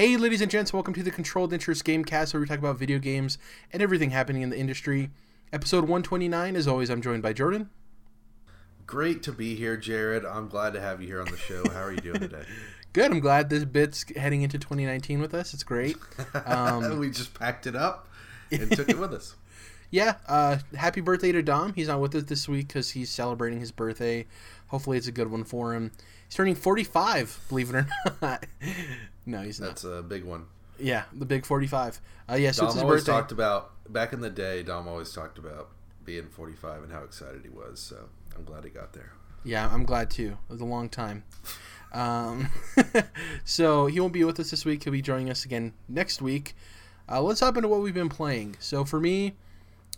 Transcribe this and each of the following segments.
Hey, ladies and gents, welcome to the Controlled Interest Gamecast, where we talk about video games and everything happening in the industry. Episode 129. As always, I'm joined by Jordan. Great to be here, Jared. I'm glad to have you here on the show. How are you doing today? Good. I'm glad this bit's heading into 2019 with us. It's great. Um, we just packed it up and took it with us. Yeah. Uh, happy birthday to Dom. He's not with us this week because he's celebrating his birthday. Hopefully, it's a good one for him. He's turning 45, believe it or not. No, he's not. That's a big one. Yeah, the big 45. Uh, yeah, so Dom it's his always birthday. talked about back in the day. Dom always talked about being 45 and how excited he was. So I'm glad he got there. Yeah, I'm glad too. It was a long time. Um, so he won't be with us this week. He'll be joining us again next week. Uh, let's hop into what we've been playing. So for me,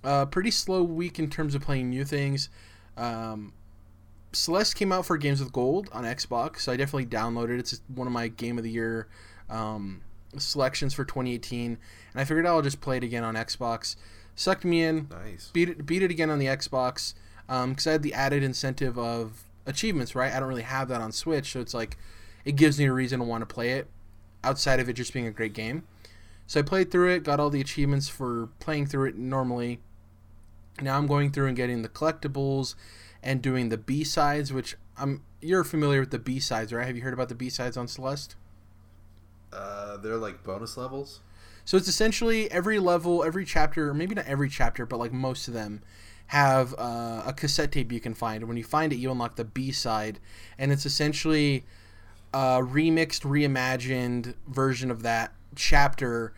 uh, pretty slow week in terms of playing new things. Um, Celeste came out for Games with Gold on Xbox, so I definitely downloaded it. It's one of my Game of the Year um, selections for 2018, and I figured I'll just play it again on Xbox. Sucked me in, Nice. beat it beat it again on the Xbox because I had the added incentive of achievements. Right, I don't really have that on Switch, so it's like it gives me a reason to want to play it outside of it just being a great game. So I played through it, got all the achievements for playing through it normally. Now I'm going through and getting the collectibles and doing the B sides, which I'm you're familiar with the B sides, right? Have you heard about the B sides on Celeste? Uh, they're like bonus levels. So it's essentially every level, every chapter, or maybe not every chapter, but like most of them have uh, a cassette tape you can find. When you find it, you unlock the B side, and it's essentially a remixed, reimagined version of that chapter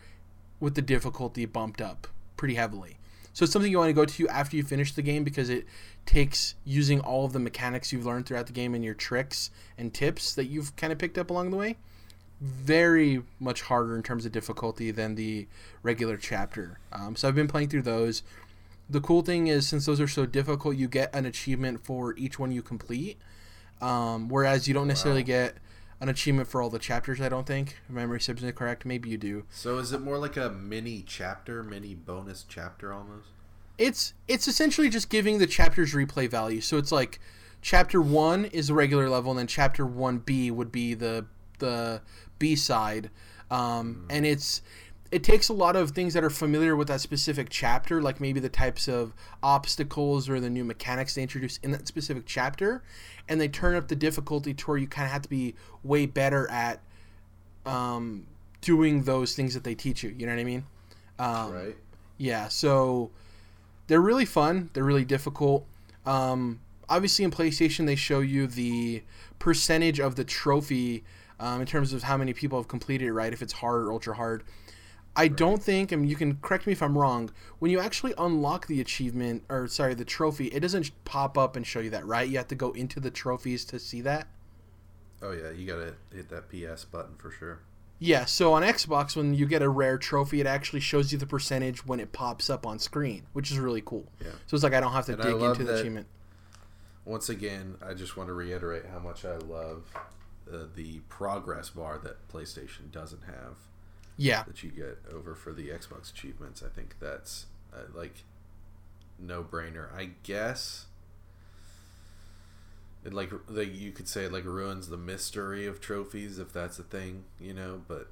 with the difficulty bumped up pretty heavily. So it's something you want to go to after you finish the game because it takes using all of the mechanics you've learned throughout the game and your tricks and tips that you've kind of picked up along the way very much harder in terms of difficulty than the regular chapter. Um, so I've been playing through those. The cool thing is, since those are so difficult, you get an achievement for each one you complete. Um, whereas you don't necessarily Wow. get an achievement for all the chapters. I don't think. If memory serves me correct. Maybe you do. So is it more like a mini chapter, mini bonus chapter almost? It's it's essentially just giving the chapters replay value. So it's like chapter one is a regular level, and then chapter one B would be the the B side, um, and it's it takes a lot of things that are familiar with that specific chapter, like maybe the types of obstacles or the new mechanics they introduce in that specific chapter, and they turn up the difficulty to where you kind of have to be way better at um, doing those things that they teach you. You know what I mean? Um, right. yeah, so they're really fun. They're really difficult. Um, obviously, in PlayStation, they show you the percentage of the trophy um, in terms of how many people have completed it, right? If it's hard or ultra hard. I don't think, I and you can correct me if I'm wrong, when you actually unlock the achievement, or sorry, the trophy, it doesn't pop up and show you that, right? You have to go into the trophies to see that. Oh yeah, you gotta hit that PS button for sure. Yeah, so on Xbox, when you get a rare trophy, it actually shows you the percentage when it pops up on screen, which is really cool. Yeah. So it's like I don't have to And dig into the achievement. Once again, I just want to reiterate how much I love uh, the progress bar that PlayStation doesn't have Yeah, that you get over for the Xbox achievements. I think that's uh, like no brainer. I guess it like like you could say it like ruins the mystery of trophies if that's a thing, you know. But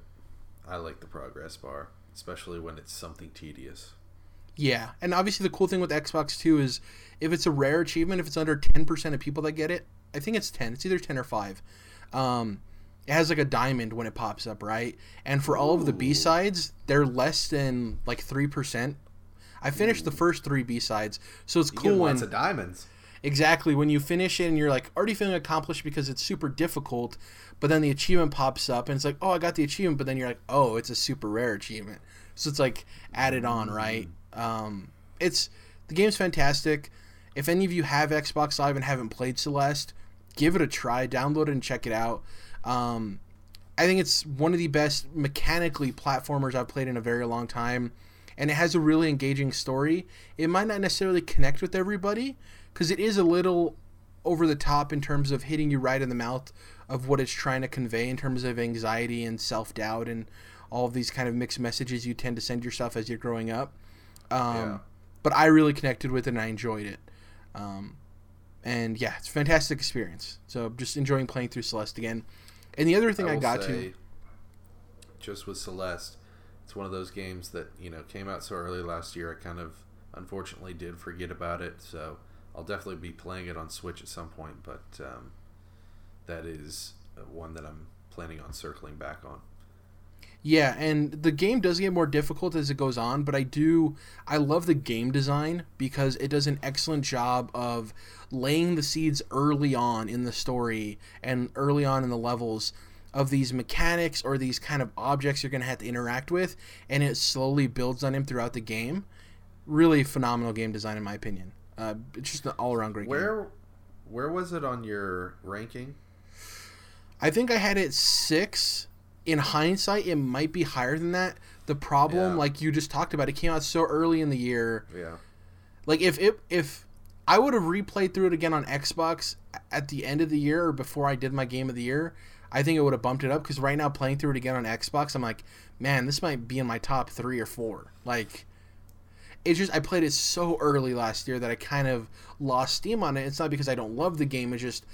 I like the progress bar, especially when it's something tedious. yeah, and obviously the cool thing with Xbox too is if it's a rare achievement, if it's under ten percent of people that get it, I think it's ten. It's either ten or five. Um, it has like a diamond when it pops up, right? And for all of the B sides, they're less than like three percent. I finished the first three B sides, so it's You cool when lots of diamonds. Exactly. When you finish it and you're like already feeling accomplished because it's super difficult, but then the achievement pops up and it's like, oh, I got the achievement, but then you're like, oh, it's a super rare achievement. So it's like added on, right? Um, it's the game's fantastic. If any of you have Xbox Live and haven't played Celeste, give it a try. Download it and check it out. Um, I think it's one of the best mechanically platformers I've played in a very long time, and it has a really engaging story. It might not necessarily connect with everybody because it is a little over the top in terms of hitting you right in the mouth of what it's trying to convey in terms of anxiety and self doubt and all of these kind of mixed messages you tend to send yourself as you're growing up. Um, Yeah. But I really connected with it and I enjoyed it. Um, and yeah, it's a fantastic experience. So just enjoying playing through Celeste again. And the other thing I, will got say, to just with Celeste, it's one of those games that you know came out so early last year. I kind of unfortunately did forget about it, so I'll definitely be playing it on Switch at some point. But um, that is one that I'm planning on circling back on. Yeah, and the game does get more difficult as it goes on, but I do I love the game design because it does an excellent job of laying the seeds early on in the story and early on in the levels of these mechanics or these kind of objects you're going to have to interact with and it slowly builds on him throughout the game. Really phenomenal game design in my opinion. Uh, it's just an all-around great where, game. Where was it on your ranking? I think I had it 6 in hindsight, it might be higher than that. The problem, yeah. like you just talked about, it came out so early in the year. Yeah. Like if it if I would have replayed through it again on Xbox at the end of the year or before I did my game of the year, I think it would have bumped it up because right now playing through it again on Xbox, I'm like, man, this might be in my top three or four. Like, it's just I played it so early last year that I kind of lost steam on it. It's not because I don't love the game; it's just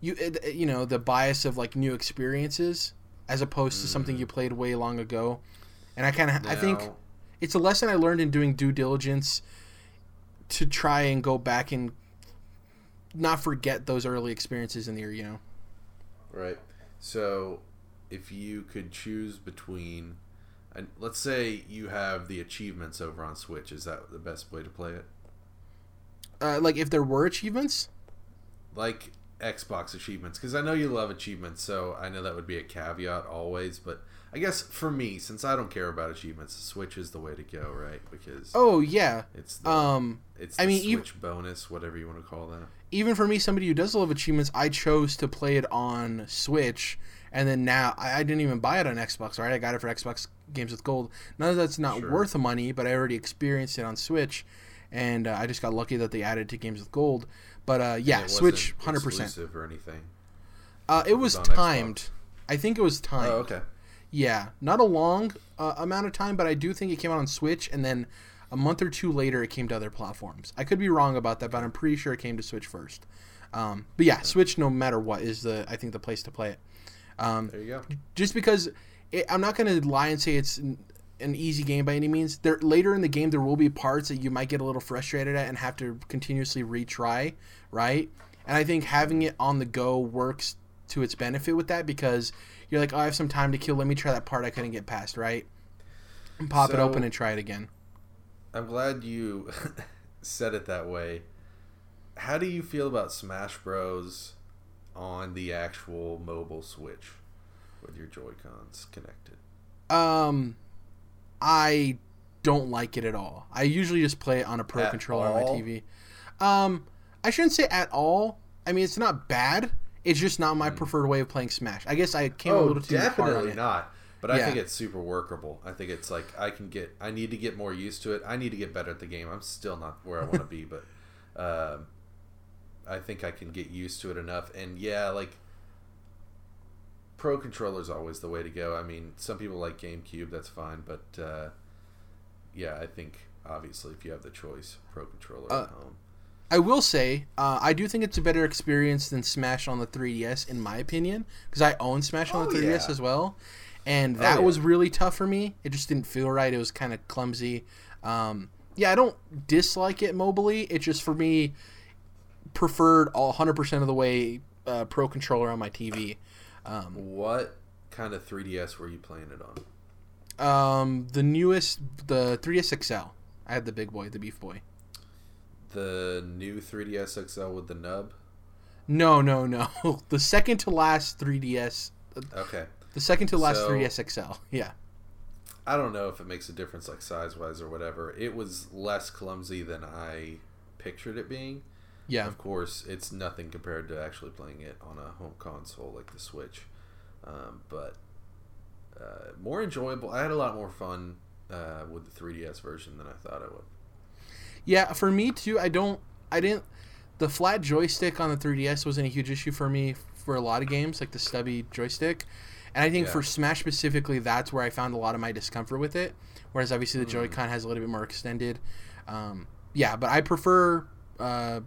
you, it, you know, the bias of like new experiences as opposed to something you mm. played way long ago. And I kind of I think it's a lesson I learned in doing due diligence to try and go back and not forget those early experiences in the year, you know. Right. So, if you could choose between and let's say you have the achievements over on Switch, is that the best way to play it? Uh, like if there were achievements? Like Xbox achievements because I know you love achievements, so I know that would be a caveat always. But I guess for me, since I don't care about achievements, Switch is the way to go, right? Because oh yeah, it's the, um, it's I mean Switch even, bonus, whatever you want to call that. Even for me, somebody who does love achievements, I chose to play it on Switch, and then now I, I didn't even buy it on Xbox. Right, I got it for Xbox Games with Gold. None of that's not sure. worth the money, but I already experienced it on Switch, and uh, I just got lucky that they added to Games with Gold. But uh, yeah, Switch, hundred percent. Or anything? Uh, it, was, was timed. Xbox. I think it was timed. Oh, okay. Yeah, not a long uh, amount of time, but I do think it came out on Switch, and then a month or two later, it came to other platforms. I could be wrong about that, but I'm pretty sure it came to Switch first. Um, but yeah, Switch, no matter what, is the I think the place to play it. Um, there you go. Just because it, I'm not going to lie and say it's an easy game by any means. There later in the game there will be parts that you might get a little frustrated at and have to continuously retry, right? And I think having it on the go works to its benefit with that because you're like, oh, I have some time to kill. Let me try that part I couldn't get past, right? And pop so, it open and try it again. I'm glad you said it that way. How do you feel about Smash Bros on the actual mobile Switch with your Joy Cons connected? Um, I don't like it at all. I usually just play it on a pro at controller all? on my TV. Um, I shouldn't say at all. I mean, it's not bad. It's just not my mm. preferred way of playing Smash. I guess I came oh, a little too hard on it. not. But I yeah. think it's super workable. I think it's like I can get. I need to get more used to it. I need to get better at the game. I'm still not where I want to be, but uh, I think I can get used to it enough. And yeah, like pro controller is always the way to go. I mean, some people like GameCube, that's fine, but uh, yeah, I think obviously if you have the choice, pro controller uh, at home. I will say, uh, I do think it's a better experience than Smash on the 3DS, in my opinion, because I own Smash on oh, the 3DS yeah. as well, and that oh, yeah. was really tough for me. It just didn't feel right. It was kind of clumsy. Um, yeah, I don't dislike it mobily. It just for me preferred all 100% of the way uh, Pro controller on my TV. Um, what kind of 3DS were you playing it on? Um, the newest, the 3DS XL. I had the big boy, the beef boy. The new 3DS XL with the nub. No, no, no. the second to last 3DS. Uh, okay. The second to last so, 3DS XL. Yeah. I don't know if it makes a difference, like size wise or whatever. It was less clumsy than I pictured it being. Yeah. Of course, it's nothing compared to actually playing it on a home console like the Switch, um, but uh, more enjoyable. I had a lot more fun uh, with the 3DS version than I thought I would. Yeah, for me too. I don't. I didn't. The flat joystick on the 3DS wasn't a huge issue for me for a lot of games, like the stubby joystick. And I think yeah. for Smash specifically, that's where I found a lot of my discomfort with it. Whereas obviously the mm. Joy-Con has a little bit more extended. Um, yeah, but I prefer uh,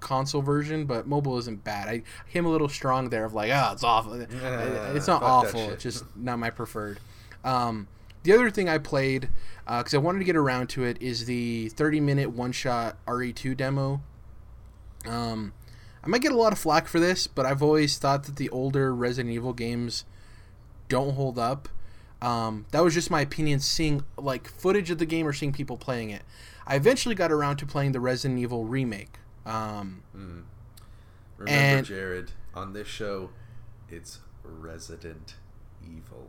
console version, but mobile isn't bad. I came a little strong there of like, oh, it's awful. Yeah, it's not awful. It's just not my preferred. Um, the other thing I played because I wanted to get around to it is the 30 minute one shot RE2 demo. Um, I might get a lot of flack for this, but I've always thought that the older Resident Evil games don't hold up. Um, that was just my opinion, seeing like footage of the game or seeing people playing it. I eventually got around to playing the Resident Evil remake. Um, Mm. Remember, And- Jared, on this show, it's Resident Evil.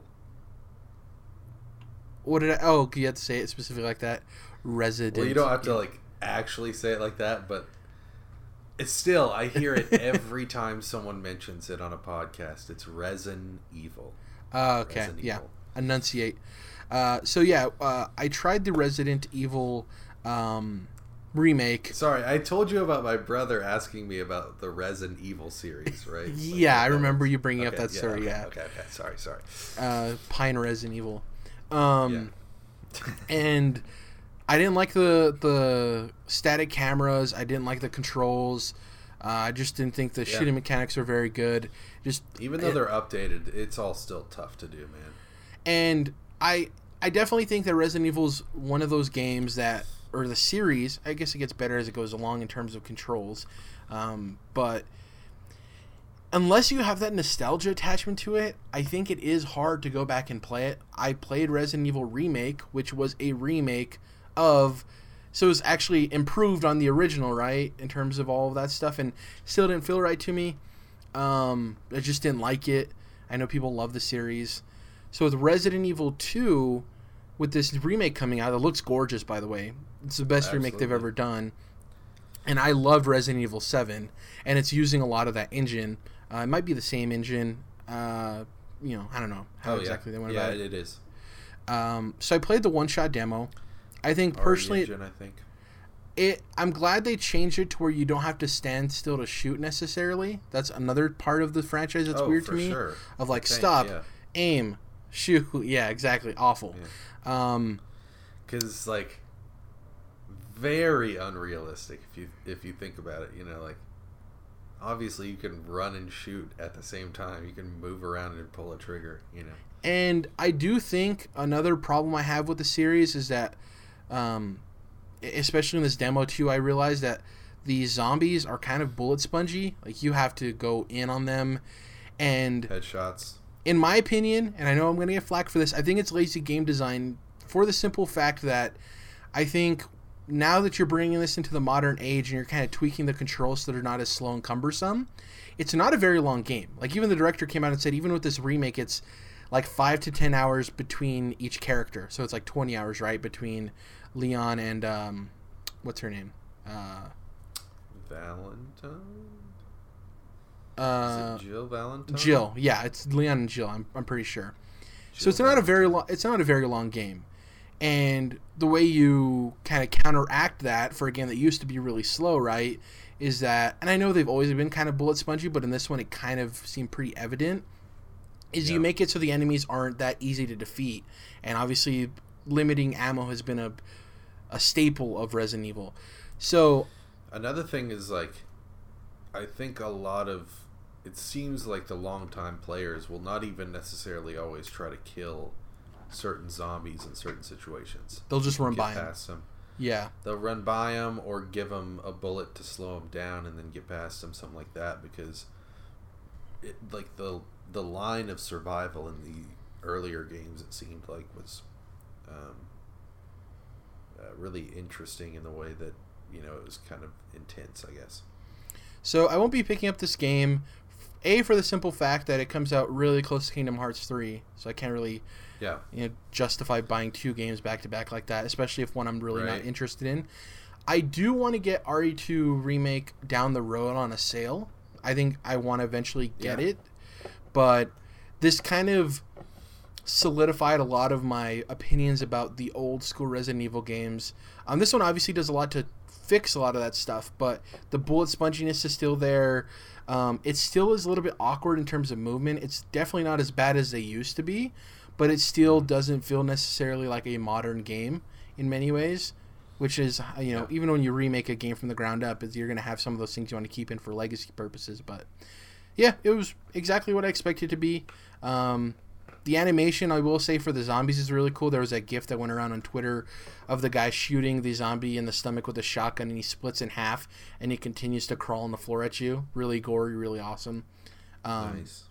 what did I? Oh, you have to say it specifically like that. Resident. Well, you don't have to like actually say it like that, but it's still I hear it every time someone mentions it on a podcast. It's Resin Evil. Uh, okay, yeah, Evil. enunciate. Uh, so yeah, uh, I tried the Resident Evil um, remake. Sorry, I told you about my brother asking me about the Resin Evil series, right? Like, Yeah, I remember you bringing up Okay, that story. Okay, Yeah, Okay. Okay. Sorry. Sorry. uh, Pine Resident Evil. Um, and I didn't like the the static cameras. I didn't like the controls. Uh, I just didn't think the Yeah. shooting mechanics were very good. Just Even though they're updated, it's all still tough to do, man. and I I definitely think that Resident Evil is one of those games that or the series. I guess it gets better as it goes along in terms of controls, um, but unless you have that nostalgia attachment to it, I think it is hard to go back and play it. I played Resident Evil Remake, which was a remake of. So it was actually improved on the original, right? In terms of all of that stuff, and still didn't feel right to me. Um, I just didn't like it. I know people love the series. So with Resident Evil 2, with this remake coming out, it looks gorgeous, by the way. It's the best remake they've ever done. And I love Resident Evil 7, and it's using a lot of that engine. Uh, it might be the same engine. Uh, you know, I don't know how oh exactly yeah, they went yeah, about it. Yeah, it is. Um, so I played the one-shot demo. I think personally, engine, I think. it I'm glad they changed it to where you don't have to stand still to shoot necessarily. That's another part of the franchise that's oh, weird to me. Sure. Of like think, stop, yeah. aim, shoot. Yeah, exactly. Awful. Um, because like very unrealistic if you if you think about it you know like obviously you can run and shoot at the same time. You can move around and pull a trigger you know. And I do think another problem I have with the series is that, um, especially in this demo too, I realized that these zombies are kind of bullet spongy. Like you have to go in on them, and headshots. in my opinion, and I know I'm going to get flack for this, I think it's lazy game design for the simple fact that I think now that you're bringing this into the modern age and you're kind of tweaking the controls so they're not as slow and cumbersome, it's not a very long game. Like even the director came out and said, even with this remake, it's like five to ten hours between each character. So it's like 20 hours, right, between Leon and um, what's her name? Uh, valentine uh, jill valentine Jill. Yeah, it's Leon and Jill. I'm, I'm pretty sure. so Jill it's not a very long. It's not a very long game, and the way you kind of counteract that for a game that used to be really slow, right, is that, and I know they've always been kind of bullet spongy, but in this one it kind of seemed pretty evident. Is you make it so the enemies aren't that easy to defeat, and obviously limiting ammo has been a a staple of Resident Evil. So Another thing is like, I think a lot of it seems like the longtime players will not even necessarily always try to kill certain zombies in certain situations. they'll just run by past them. Yeah, They'll run by them or give them a bullet to slow them down and then get past them, something like that. Because, it, like the the line of survival in the earlier games, it seemed like was um, uh, really interesting in the way that you know it was kind of intense. I guess. So I won't be picking up this game, a for the simple fact that it comes out really close to Kingdom Hearts three, so I can't really Yeah. you know justify buying two games back to back like that, especially if one I'm really not interested in. I do want to get RE2 remake down the road on a sale. I think I want to eventually get Yeah. it, but this kind of solidified a lot of my opinions about the old school Resident Evil games. Um, this one obviously does a lot to fix a lot of that stuff, but the bullet sponginess is still there. Um, it still is a little bit awkward in terms of movement. It's definitely not as bad as they used to be, but it still doesn't feel necessarily like a modern game in many ways. Which is, you know, even when you remake a game from the ground up, is you're going to have some of those things you want to keep in for legacy purposes. But yeah, it was exactly what I expected it to be. Um, the animation I will say for the zombies is really cool. There was that gif that went around on Twitter of the guy shooting the zombie in the stomach with a shotgun, and he splits in half, and he continues to crawl on the floor at you. Really gory, really awesome. Um, nice.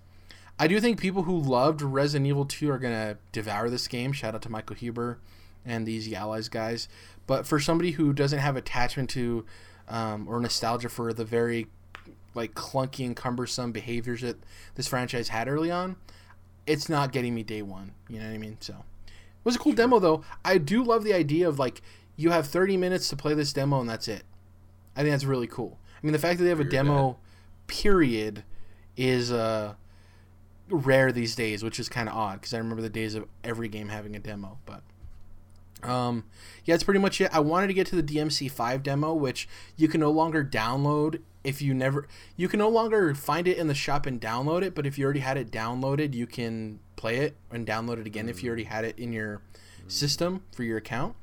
I do think people who loved Resident Evil 2 are gonna devour this game. Shout out to Michael Huber and the Easy Allies guys. But for somebody who doesn't have attachment to um, or nostalgia for the very like clunky and cumbersome behaviors that this franchise had early on, it's not getting me day one. You know what I mean? So it was a cool demo though. I do love the idea of like you have 30 minutes to play this demo and that's it. I think that's really cool. I mean the fact that they have a You're demo period is uh rare these days, which is kind of odd because I remember the days of every game having a demo. But um, yeah, that's pretty much it. I wanted to get to the DMC5 demo, which you can no longer download if you never. You can no longer find it in the shop and download it, but if you already had it downloaded, you can play it and download it again if you already had it in your system for your account.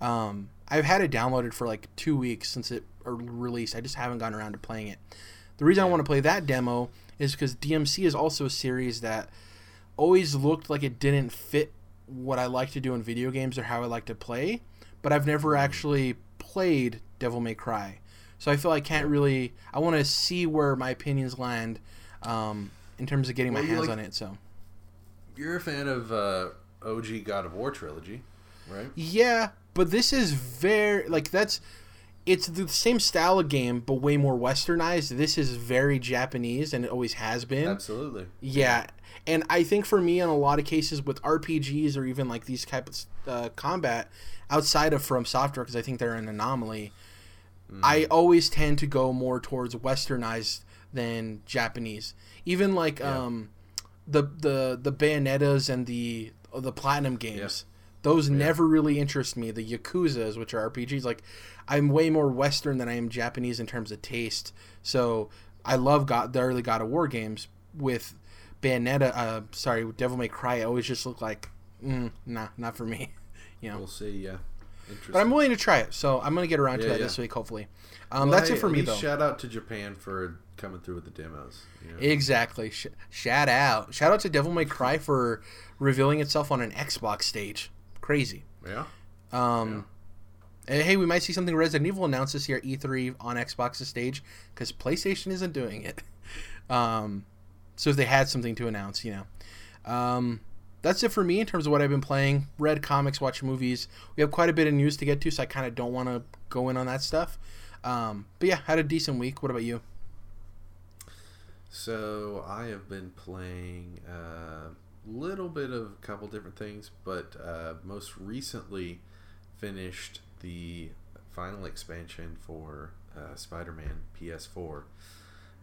Um, I've had it downloaded for like two weeks since it released. I just haven't gotten around to playing it. The reason I want to play that demo is because DMC is also a series that always looked like it didn't fit what I like to do in video games or how I like to play, but I've never actually played Devil May Cry. So I feel I can't really. I want to see where my opinions land um, in terms of getting Well, my hands like- on it. So You're a fan of uh, OG God of War trilogy, right? yeah, but this is very like that's. It's the same style of game, but way more westernized. This is very Japanese, and it always has been. Absolutely. Yeah, and I think for me, in a lot of cases with RPGs or even like these type of uh, combat outside of From Software, because I think they're an anomaly, I always tend to go more towards westernized than Japanese. Even like Yeah. um, the the the Bayonettas and the the Platinum games. Those never really interest me. The Yakuza's, which are RPGs, like I'm way more Western than I am Japanese in terms of taste. So I love God, the early God of War games with Bayonetta. Uh, sorry, Devil May Cry. Always just look like, mm, nah, not for me. You know, We'll see. Yeah. Interesting. but I'm willing to try it. So I'm gonna get around to Yeah, that yeah. this week, hopefully. Um, Well, that's hey, it for me though. Shout out to Japan for coming through with the demos. you know? Exactly. Sh- shout out. Shout out to Devil May Cry for revealing itself on an Xbox stage. Crazy. yeah. Um, and hey, we might see something Resident Evil announced this year at E3 on Xbox's stage because PlayStation isn't doing it. Um, so if they had something to announce, you know. Um, that's it for me in terms of what I've been playing. Read comics, watch movies. We have quite a bit of news to get to, so I kind of don't want to go in on that stuff. Um, but yeah, had a decent week. What about you? So I have been playing a little bit of a couple different things, but uh, most recently finished the final expansion for uh, Spider-Man PS4,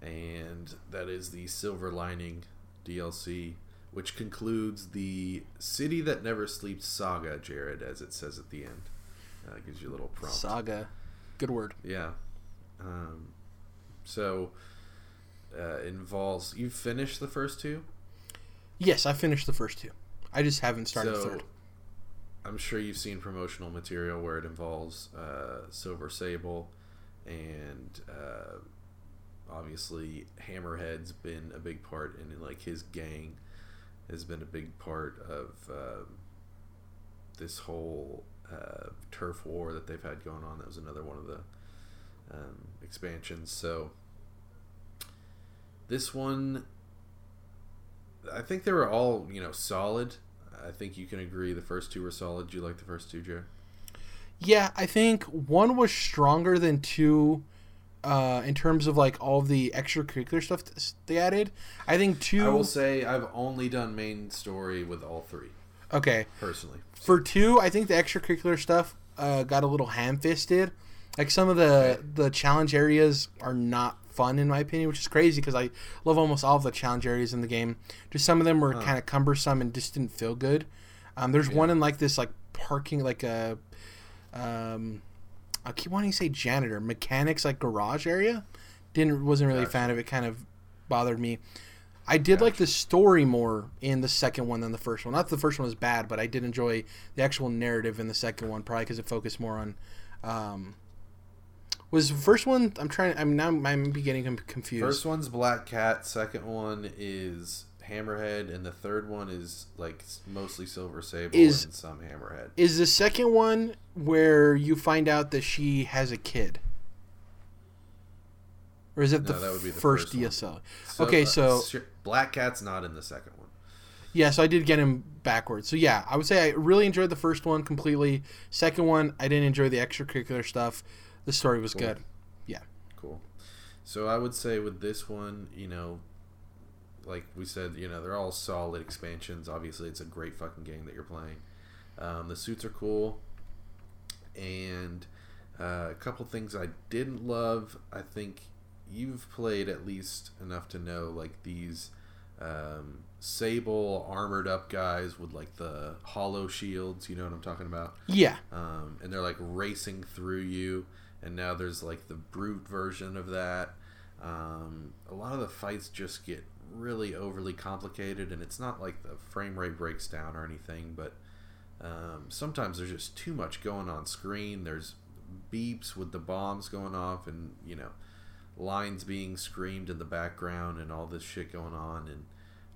and that is the Silver Lining DLC, which concludes the City That Never Sleeps saga, Jared, as it says at the end. Uh, gives you a little prompt. Saga. Good word. Yeah. Um, so uh, involves you finished the first two. Yes, I finished the first two. I just haven't started so third. I'm sure you've seen promotional material where it involves uh, Silver Sable, and uh, obviously Hammerhead's been a big part, and like his gang has been a big part of uh, this whole uh, turf war that they've had going on. That was another one of the um, expansions. So this one, I think they were all you know solid. I think you can agree the first two were solid. Do you like the first two, Joe? Yeah, I think one was stronger than two uh, in terms of like all the extracurricular stuff they added. I think two. I will say I've only done main story with all three okay, personally. for two, I think the extracurricular stuff uh, got a little ham-fisted. Like some of the the challenge areas are not fun in my opinion, which is crazy because I love almost all of the challenge areas in the game. Just some of them were kind of cumbersome and just didn't feel good. Um, there's one in like this like parking like a um, I keep wanting to say janitor mechanics like garage area. Didn't wasn't really a fan of it. Kind of bothered me. I did like the story more in the second one than the first one. Not that the first one was bad, but I did enjoy the actual narrative in the second one, probably because it focused more on. Um, was the first one? I'm trying. I'm now. I'm getting confused. First one's Black Cat. Second one is Hammerhead, and the third one is like mostly Silver Sable Is- and some Hammerhead. Is the second one where you find out that she has a kid? Or is it No, the, that would be the first, first. DSL? Okay, uh, so- sure, Black Cat's not in the second one. Yeah, so I did get him backwards. So yeah, I would say I really enjoyed the first one completely. Second one, I didn't enjoy the extracurricular stuff. The story was Cool. good. Yeah. Cool. So I would say with this one, you know, like we said, you know, they're all solid expansions. Obviously, it's a great fucking game that you're playing. Um, the suits are cool, and uh, a couple things I didn't love. I think you've played at least enough to know like these um, sable armored up guys with like the hollow shields. You know what I'm talking about? Yeah. um, and they're like racing through you. And now there's like the brute version of that. Um, a lot of the fights just get really overly complicated, and it's not like the frame rate breaks down or anything, but um, sometimes there's just too much going on screen. There's beeps with the bombs going off, and you know, lines being screamed in the background, and all this shit going on. And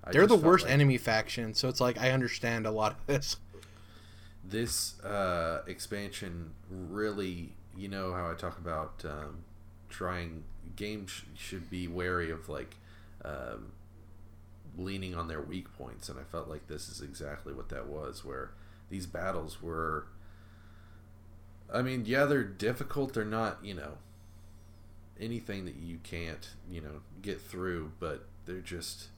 I They're the worst like- enemy faction, so it's like I understand a lot of this. this uh, expansion really you know how i talk about um, trying games should be wary of like um, leaning on their weak points and i felt like this is exactly what that was where these battles were i mean yeah they're difficult. They're not you know anything that you can't you know get through but they're just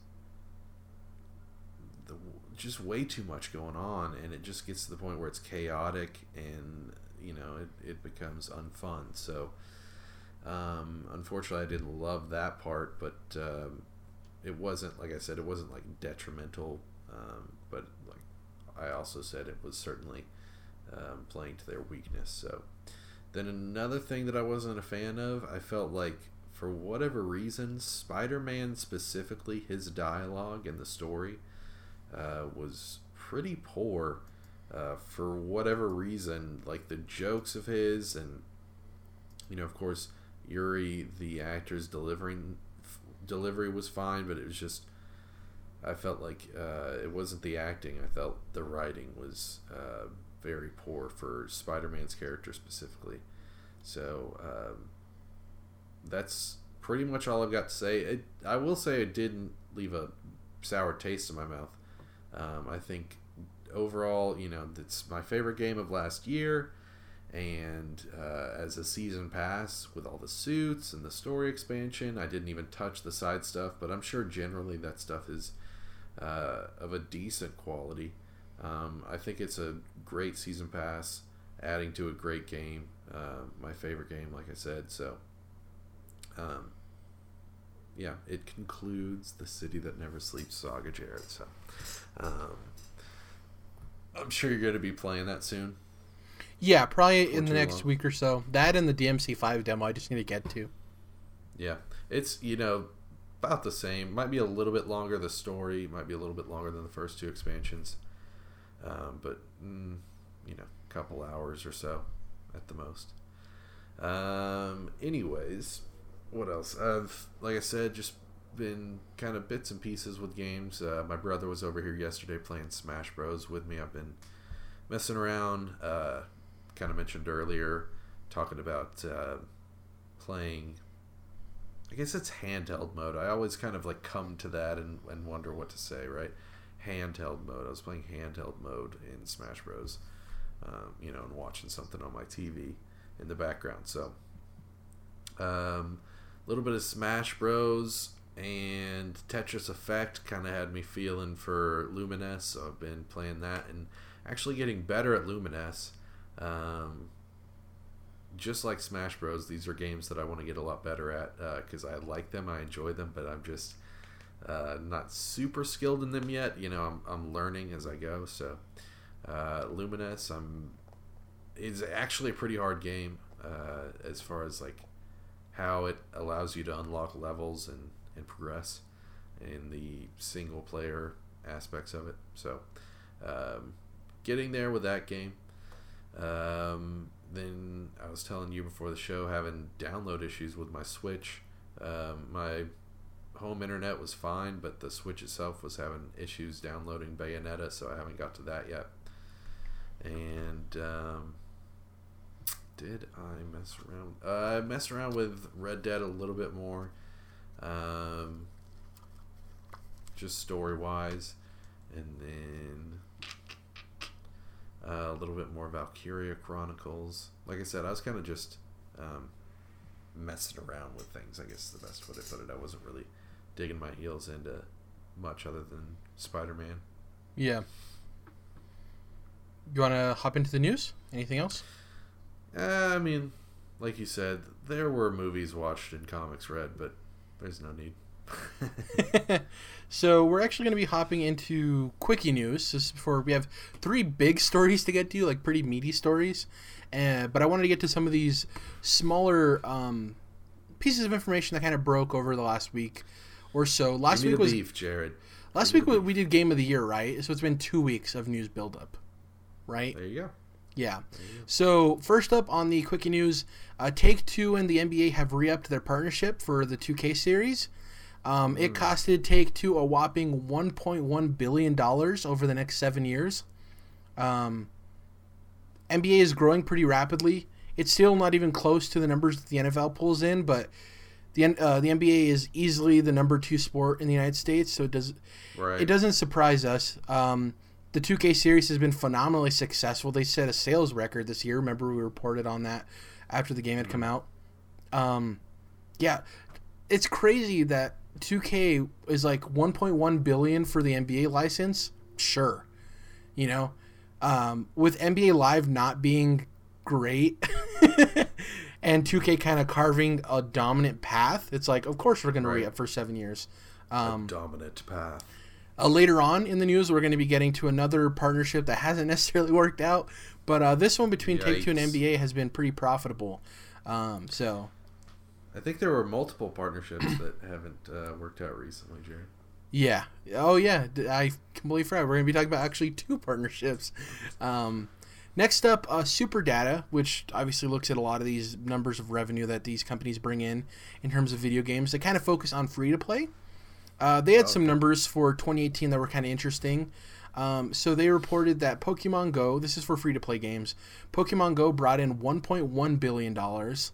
the, just way too much going on and it just gets to the point where it's chaotic and you know it, it becomes unfun. So um, unfortunately i didn't love that part but um, it wasn't like i said it wasn't like detrimental um, but like i also said it was certainly um, playing to their weakness so then another thing that i wasn't a fan of i felt like for whatever reason spider-man specifically his dialogue and the story uh, was pretty poor uh, for whatever reason. Like the jokes of his, and you know, of course, Yuri, the actor's delivering delivery was fine, but it was just I felt like uh, it wasn't the acting. I felt the writing was uh, very poor for Spider-Man's character specifically. So um, that's pretty much all I've got to say. It, I will say it didn't leave a sour taste in my mouth. Um, I think overall, you know, it's my favorite game of last year. And uh, as a season pass with all the suits and the story expansion, I didn't even touch the side stuff, but I'm sure generally that stuff is uh, of a decent quality. Um, I think it's a great season pass, adding to a great game. Uh, my favorite game, like I said. So, um, yeah, it concludes the City That Never Sleeps saga, Jared. So, um, I'm sure you're going to be playing that soon. Yeah, probably in the next long. week or so. That and the DMC5 demo I just need to get to. Yeah, it's you know about the same. Might be a little bit longer. The story might be a little bit longer than the first two expansions, um, but mm, you know, a couple hours or so at the most. Um, anyways, what else? I've like I said, just been kind of bits and pieces with games. Uh, my brother was over here yesterday playing Smash Bros with me. I've been messing around. Uh, kind of mentioned earlier, talking about uh, playing I guess it's handheld mode. I always kind of like come to that and, and wonder what to say, right? Handheld mode. I was playing handheld mode in Smash Bros. Um, you know, and watching something on my TV in the background. So, um, a little bit of Smash Bros. and Tetris Effect kind of had me feeling for Lumines. So I've been playing that and actually getting better at Lumines. Um, just like Smash Bros, these are games that I want to get a lot better at because I like them, I enjoy them, but I'm just uh, not super skilled in them yet. You know, I'm, I'm learning as I go. So, uh, Lumines, I'm is actually a pretty hard game uh, as far as like how it allows you to unlock levels and, and progress in the single player aspects of it. So, um, getting there with that game. Um, then I was telling you before the show having download issues with my Switch. Um, my home internet was fine, but the Switch itself was having issues downloading Bayonetta, so I haven't got to that yet. And um, did I mess around? Uh, I messed around with Red Dead a little bit more, um, just story wise, and then uh, a little bit more Valkyria Chronicles. Like I said, I was kind of just um, messing around with things. I guess is the best way to put it. I wasn't really digging my heels into much other than Spider Man. Yeah. You want to hop into the news? Anything else? Uh, I mean, like you said, there were movies watched and comics read, but there's no need. so we're actually going to be hopping into quickie news just before we have three big stories to get to, like pretty meaty stories. Uh, but I wanted to get to some of these smaller um, pieces of information that kind of broke over the last week or so. Last week was beef, Jared. Last week we did game of the year, right? So it's been two weeks of news buildup, right? There you go. Yeah. So first up on the quickie news, uh, Take Two and the NBA have re-upped their partnership for the 2K series. Um, mm. It costed Take Two a whopping 1.1 billion dollars over the next seven years. Um, NBA is growing pretty rapidly. It's still not even close to the numbers that the NFL pulls in, but the uh, the NBA is easily the number two sport in the United States, so it does right. it doesn't surprise us. Um, the 2K series has been phenomenally successful. They set a sales record this year. Remember we reported on that after the game had come out. Um, yeah, it's crazy that 2K is like 1.1 billion for the NBA license. Sure, you know, um, with NBA Live not being great. and 2K kind of carving a dominant path, it's like, of course we're going right. to re up for seven years. Um, a dominant path. Uh, later on in the news, we're going to be getting to another partnership that hasn't necessarily worked out, but uh, this one between Take Two and NBA has been pretty profitable. Um, so, I think there were multiple partnerships that haven't uh, worked out recently, Jared. Yeah. Oh, yeah. I completely forgot. We're going to be talking about actually two partnerships. Um, Next up, uh, SuperData, which obviously looks at a lot of these numbers of revenue that these companies bring in in terms of video games. They kind of focus on free to play. Uh, they had okay. some numbers for 2018 that were kind of interesting. Um, so they reported that Pokemon Go, this is for free to play games, Pokemon Go brought in 1.1 billion dollars.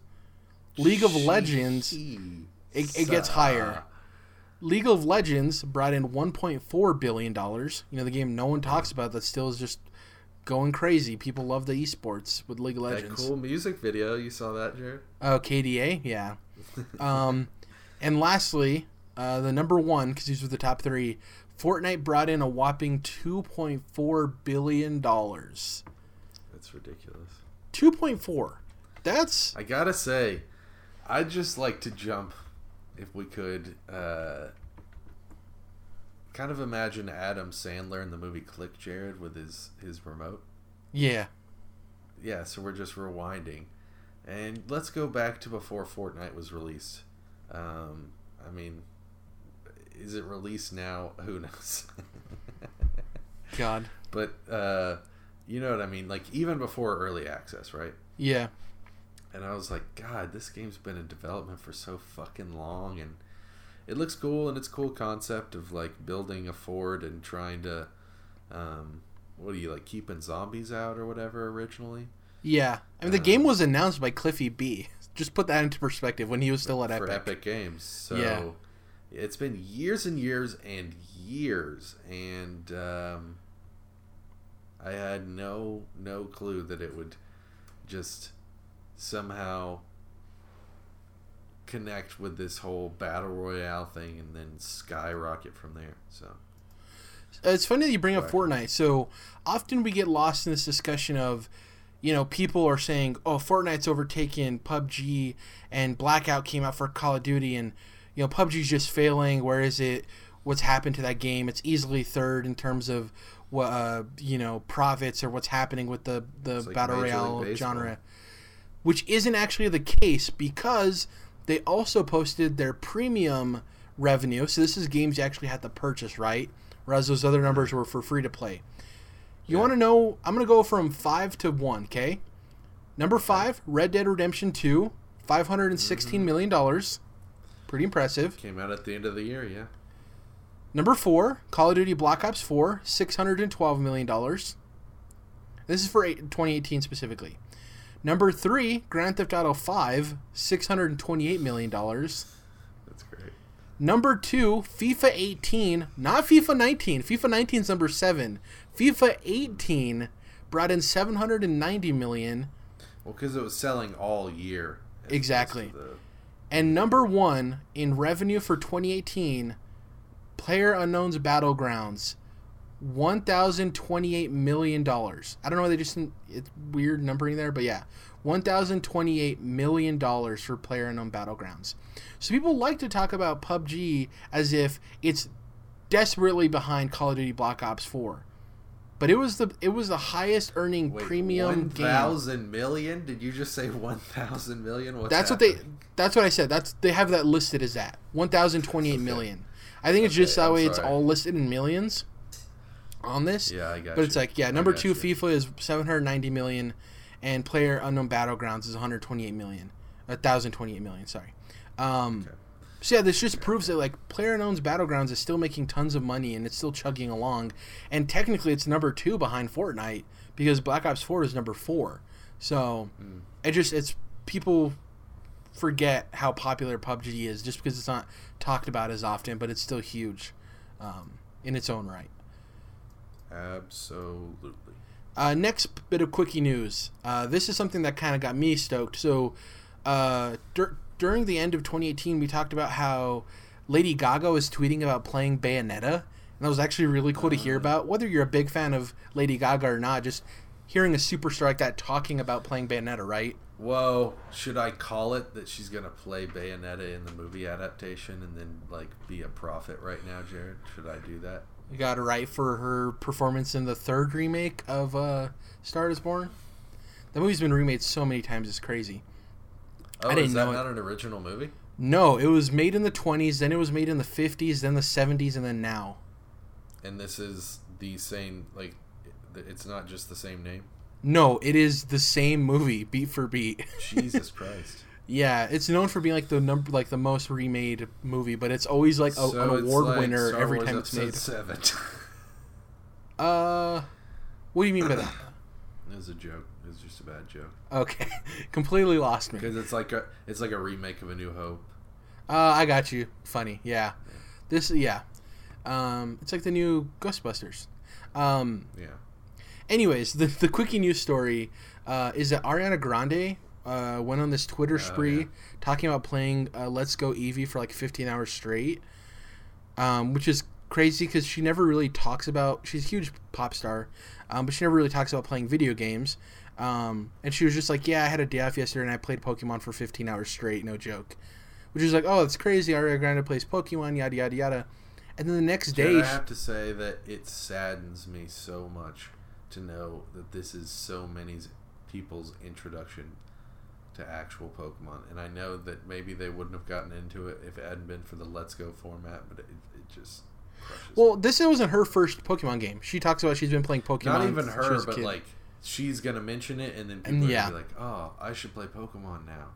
League of Legends, it, it, gets higher. League of Legends brought in 1.4 billion dollars. You know the game no one talks about that still is just going crazy. People love the esports with League of Legends. That cool music video. You saw that, Jared? Oh, KDA, yeah. um, and lastly, uh, the number one because these were the top three. Fortnite brought in a whopping two point four billion dollars. That's ridiculous. Two point four. That's. I gotta say, I'd just like to jump, if we could, uh, kind of imagine Adam Sandler in the movie Click Jared with his his remote. Yeah. Yeah, so we're just rewinding. And let's go back to before Fortnite was released. Um, I mean, is it released now? Who knows? God. But uh, you know what I mean? Like even before early access, right? Yeah. And I was like, God, this game's been in development for so fucking long and it looks cool and it's cool concept of like building a fort and trying to um, what are you like keeping zombies out or whatever originally? Yeah. I mean the um, game was announced by cliffy b. Just put that into perspective when he was still at for epic. Epic games. So yeah. it's been years and years and years and um, i had no no clue that it would just somehow connect with this whole battle royale thing and then skyrocket from there. So it's funny that you bring up Fortnite. So often we get lost in this discussion of, you know, people are saying, "Oh, Fortnite's overtaken PUBG, and Blackout came out for Call of Duty, and you know, PUBG's just failing. Where is it? What's happened to that game? It's easily third in terms of what uh, you know profits or what's happening with the the battle royale genre." Which isn't actually the case because they also posted their premium revenue. So this is games you actually had to purchase, right? Whereas those other numbers were for free to play. You yeah. want to know? I'm going to go from five to one. Okay. Number five, Red Dead Redemption Two, five hundred and sixteen mm-hmm. million dollars, Pretty impressive. Came out at the end of the year, yeah. Number four, Call of Duty Black Ops 4, $612 million. This is for 2018 specifically. Number three, Grand Theft Auto 5, $628 million. That's great. Number two, FIFA 18, not FIFA 19. FIFA 19 is number seven. FIFA 18 brought in 790 million. Well, because it was selling all year. Exactly. the- And number one in revenue for 2018, Player Unknown's Battlegrounds, one thousand twenty-eight million dollars. I don't know why they just it's weird numbering there, but yeah, one thousand twenty-eight million dollars for Player Unknown Battlegrounds. So people like to talk about PUBG as if it's desperately behind Call of Duty Black Ops Four, but it was the it was the highest earning Wait, premium one game. thousand million? Did you just say one thousand million? What's That's what they. That's what I said. That's they have that listed as that one thousand twenty-eight Okay. million. I think it's just Okay, that way. It's all listed in millions on this. Yeah, I got. but it's like yeah, number two you. FIFA is seven hundred ninety million, and Player Unknown Battlegrounds is one hundred twenty-eight million. A thousand twenty-eight million. Sorry. Um, Okay. So yeah, this just proves that like Player Unknown's Battlegrounds is still making tons of money and it's still chugging along, and technically it's number two behind Fortnite because Black Ops Four is number four. So Mm. it just it's people forget how popular PUBG is just because it's not talked about as often, but it's still huge um, in its own right. Absolutely. Uh, next bit of quickie news. Uh, this is something that kind of got me stoked. So, uh, dur- during the end of 2018, we talked about how Lady Gaga was tweeting about playing Bayonetta, and that was actually really cool to hear about. Whether you're a big fan of Lady Gaga or not, just hearing a superstar like that talking about playing Bayonetta, right? Whoa, should I call it that she's gonna play Bayonetta in the movie adaptation and then like be a prophet right now, Jared? Should I do that? Got it right for her performance in the third remake of uh, Star is Born. The movie's been remade so many times, it's crazy. Oh, I didn't is that know it. not an original movie? No, it was made in the 20s, then it was made in the 50s, then the 70s, and then now. And this is the same like it's not just the same name. No, it is the same movie, beat for beat. Jesus Christ. Yeah, it's known for being like the number, like the most remade movie, but it's always like a, So an award like winner Star every Wars time it's made. Seven. Uh, what do you mean by that? it was a joke. It was just a bad joke Okay, completely lost me. because it's like a it's like a remake of A New Hope. Uh, I got you. Funny, yeah. This, yeah. Um, it's like the new Ghostbusters. Um, Yeah. anyways, the the quickie news story uh, is that Ariana Grande uh, went on this Twitter spree Oh, yeah. talking about playing uh, Let's Go Eevee for like 15 hours straight, um, which is crazy because she never really talks about. She's a huge pop star, um, but she never really talks about playing video games. Um, and she was just like, "Yeah, I had a day off yesterday and I played Pokemon for 15 hours straight, no joke." Which is like, "Oh, that's crazy." Ariana Grande plays Pokemon, yada yada yada. And then the next Jared, day, I have to say that it saddens me so much to know that this is so many people's introduction to actual Pokemon, and I know that maybe they wouldn't have gotten into it if it hadn't been for the Let's Go format, but it, it just crushes. Well, this wasn't her first Pokemon game. She talks about she's been playing Pokemon. not even her, but kid. like she's gonna mention it, and then people And are yeah. like, "Oh, I should play Pokemon now."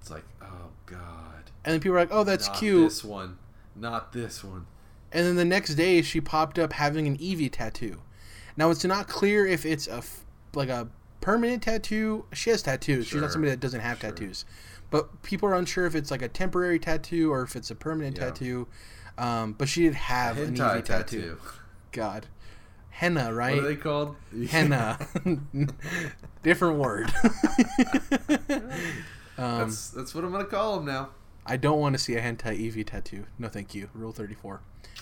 It's like, "Oh God, and then people are like, "Oh, that's not cute." This one, not this one." And then the next day, she popped up having an Eevee tattoo. Now it's not clear if it's a f- like a permanent tattoo. She has tattoos. She's not somebody that doesn't have Sure. tattoos. But people are unsure if it's like a temporary tattoo or if it's a permanent Yeah. tattoo. Um, but she did have an Hentai tattoo. tattoo. God, henna, right? What are they called? henna. Different word. um, that's that's what I'm gonna call them now. I don't want to see a hentai Eevee tattoo. No, thank you. Rule thirty-four.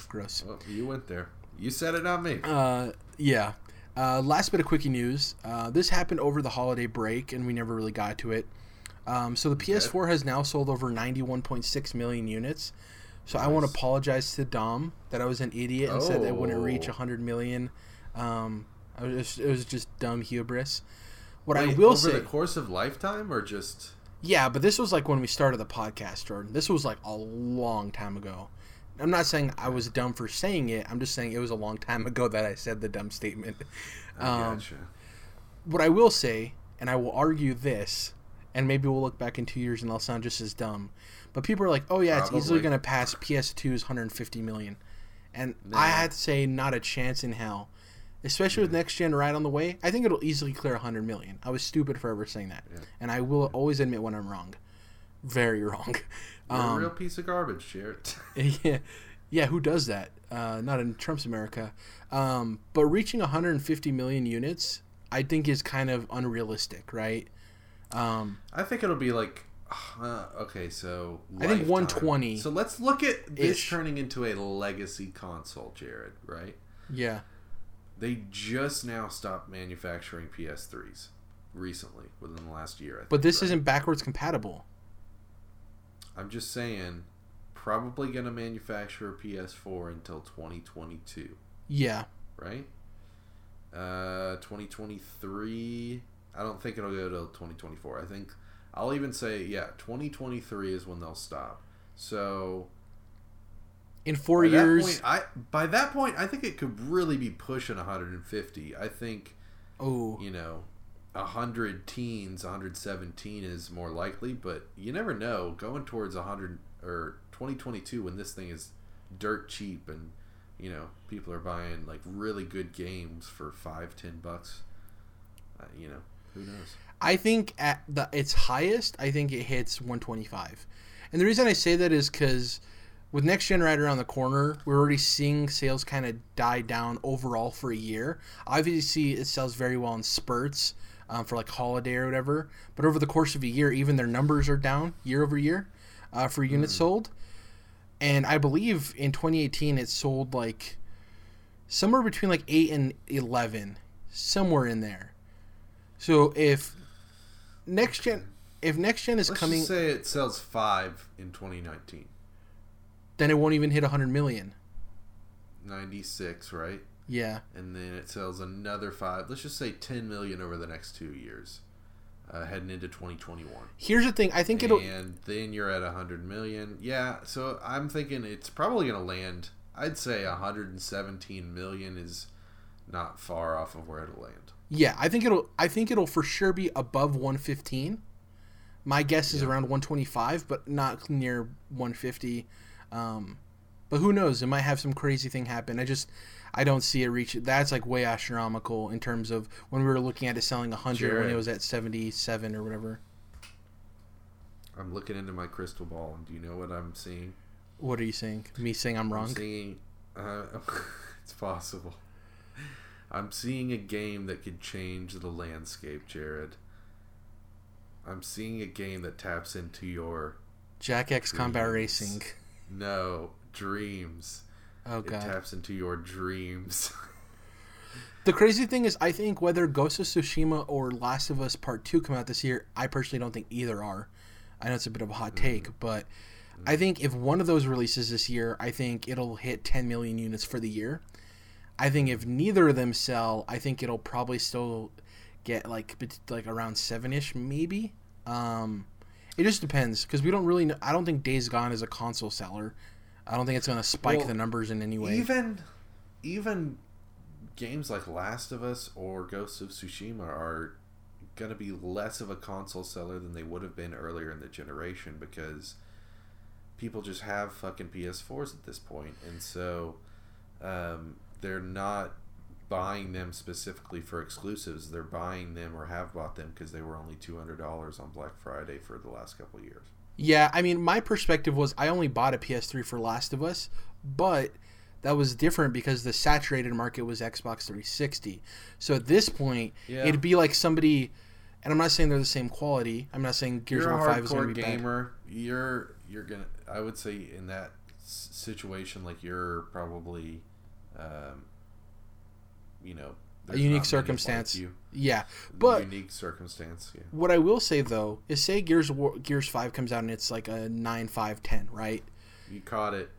Gross. Well, you went there. You said it, not me. Uh, yeah. Uh, last bit of quickie news. Uh, this happened over the holiday break, and we never really got to it. Um, so the PS4 has now sold over 91.6 million units. So I want to apologize to Dom that I was an idiot and said it wouldn't reach Oh. 100 million. Um, I was it was just dumb hubris. What I will over say, over the course of lifetime, or just yeah, but this was like when we started the podcast, Jordan. This was like a long time ago. I'm not saying I was dumb for saying it. I'm just saying it was a long time ago that I said the dumb statement. Um, gotcha. what I will say, and I will argue this, and maybe we'll look back in two years and they'll sound just as dumb. But people are like, "Oh yeah, it's easily going to pass PS2's 150 million," and. I had to say, not a chance in hell. Especially with next gen right on the way, I think it'll easily clear 100 million. I was stupid for ever saying that, Yeah. and I will always admit when I'm wrong, very wrong. You're Um, a real piece of garbage, Jared. yeah, yeah. Who does that? Uh, not in Trump's America. Um, but reaching 150 million units, I think, is kind of unrealistic, right? Um, I think it'll be like, uh, okay, so I think 120 So let's look at this ish. turning into a legacy console, Jared. Right? yeah, They just now stopped manufacturing PS3s recently, within the last year. I think, but this right? isn't backwards compatible. I'm just saying, probably gonna manufacture a PS4 until 2022, Yeah, right? Uh, 2023. I don't think it'll go till 2024. I think I'll even say yeah, 2023 is when they'll stop. So in four years. point, I by that point I think it could really be pushing 150. I think oh, you know, 100 teens, 117 is more likely, but you never know. Going towards 100 or 2022 when this thing is dirt cheap and you know people are buying like really good games for five, ten bucks. Uh, you know, who knows? I think at the its highest, I think it hits 125. And the reason I say that is because with next gen right around the corner, we're already seeing sales kind of die down overall for a year. Obviously, it sells very well in spurts um, for like holiday or whatever. But over the course of a year, even their numbers are down year over year uh, for units sold. And I believe in 2018, it sold like somewhere between like 8 and 11, somewhere in there. So if next gen if next gen is Let's coming say it sells five in 2019. Then it won't even hit 100 million 96, right? yeah And then it sells another five. Let's just say 10 million over the next two years, uh, heading into 2021. here's the thing i think it'll and then you're at 100 million. Yeah, so I'm thinking it's probably going to land. I'd say 117 million is not far off of where it'll land. yeah i think it'll i think it'll for sure be above 115 my guess is Yeah. around 125 but not near 150 um but who knows it might have some crazy thing happen i just i don't see it reach that's like way astronomical in terms of when we were looking at it selling 100 when it was at 77 or whatever I'm looking into my crystal ball, and do you know what I'm seeing? what are you saying me saying i'm wrong I'm seeing. Uh, it's possible. I'm seeing a game that could change the landscape, Jared. I'm seeing a game that taps into your Jak X combat racing no dreams. oh It taps into your dreams. The crazy thing is, I think whether Ghost of Tsushima or Last of Us Part 2 come out this year, I personally don't think either are. I know it's a bit of a hot take, but I think if one of those releases this year, I think it'll hit 10 million units for the year. I think if neither of them sell, I think it'll probably still get like like around 7ish maybe. Um it just depends because we don't really know I don't think Days Gone is a console seller. I don't think it's going to spike Well, the numbers in any way. even even games like Last of Us or Ghost of Tsushima are going to be less of a console seller than they would have been earlier in the generation because people just have fucking PS4s at this point, and so um, they're not buying them specifically for exclusives. They're buying them or have bought them because they were only two hundred dollars on Black Friday for the last couple of years. Yeah, I mean, my perspective was I only bought a PS3 for Last of Us, but that was different because the saturated market was Xbox 360. So at this point, Yeah. it'd be like somebody, and I'm not saying they're the same quality. I'm not saying Gears of War 5 is going to be bad. gamer. You're you're gonna. I would say in that situation, like you're probably, um, you know, there's unique like circumstance. Yeah, but unique circumstance. Yeah. what I will say though is, say Gears War, Gears 5 comes out and it's like a 9, 5, 10, right? You caught it.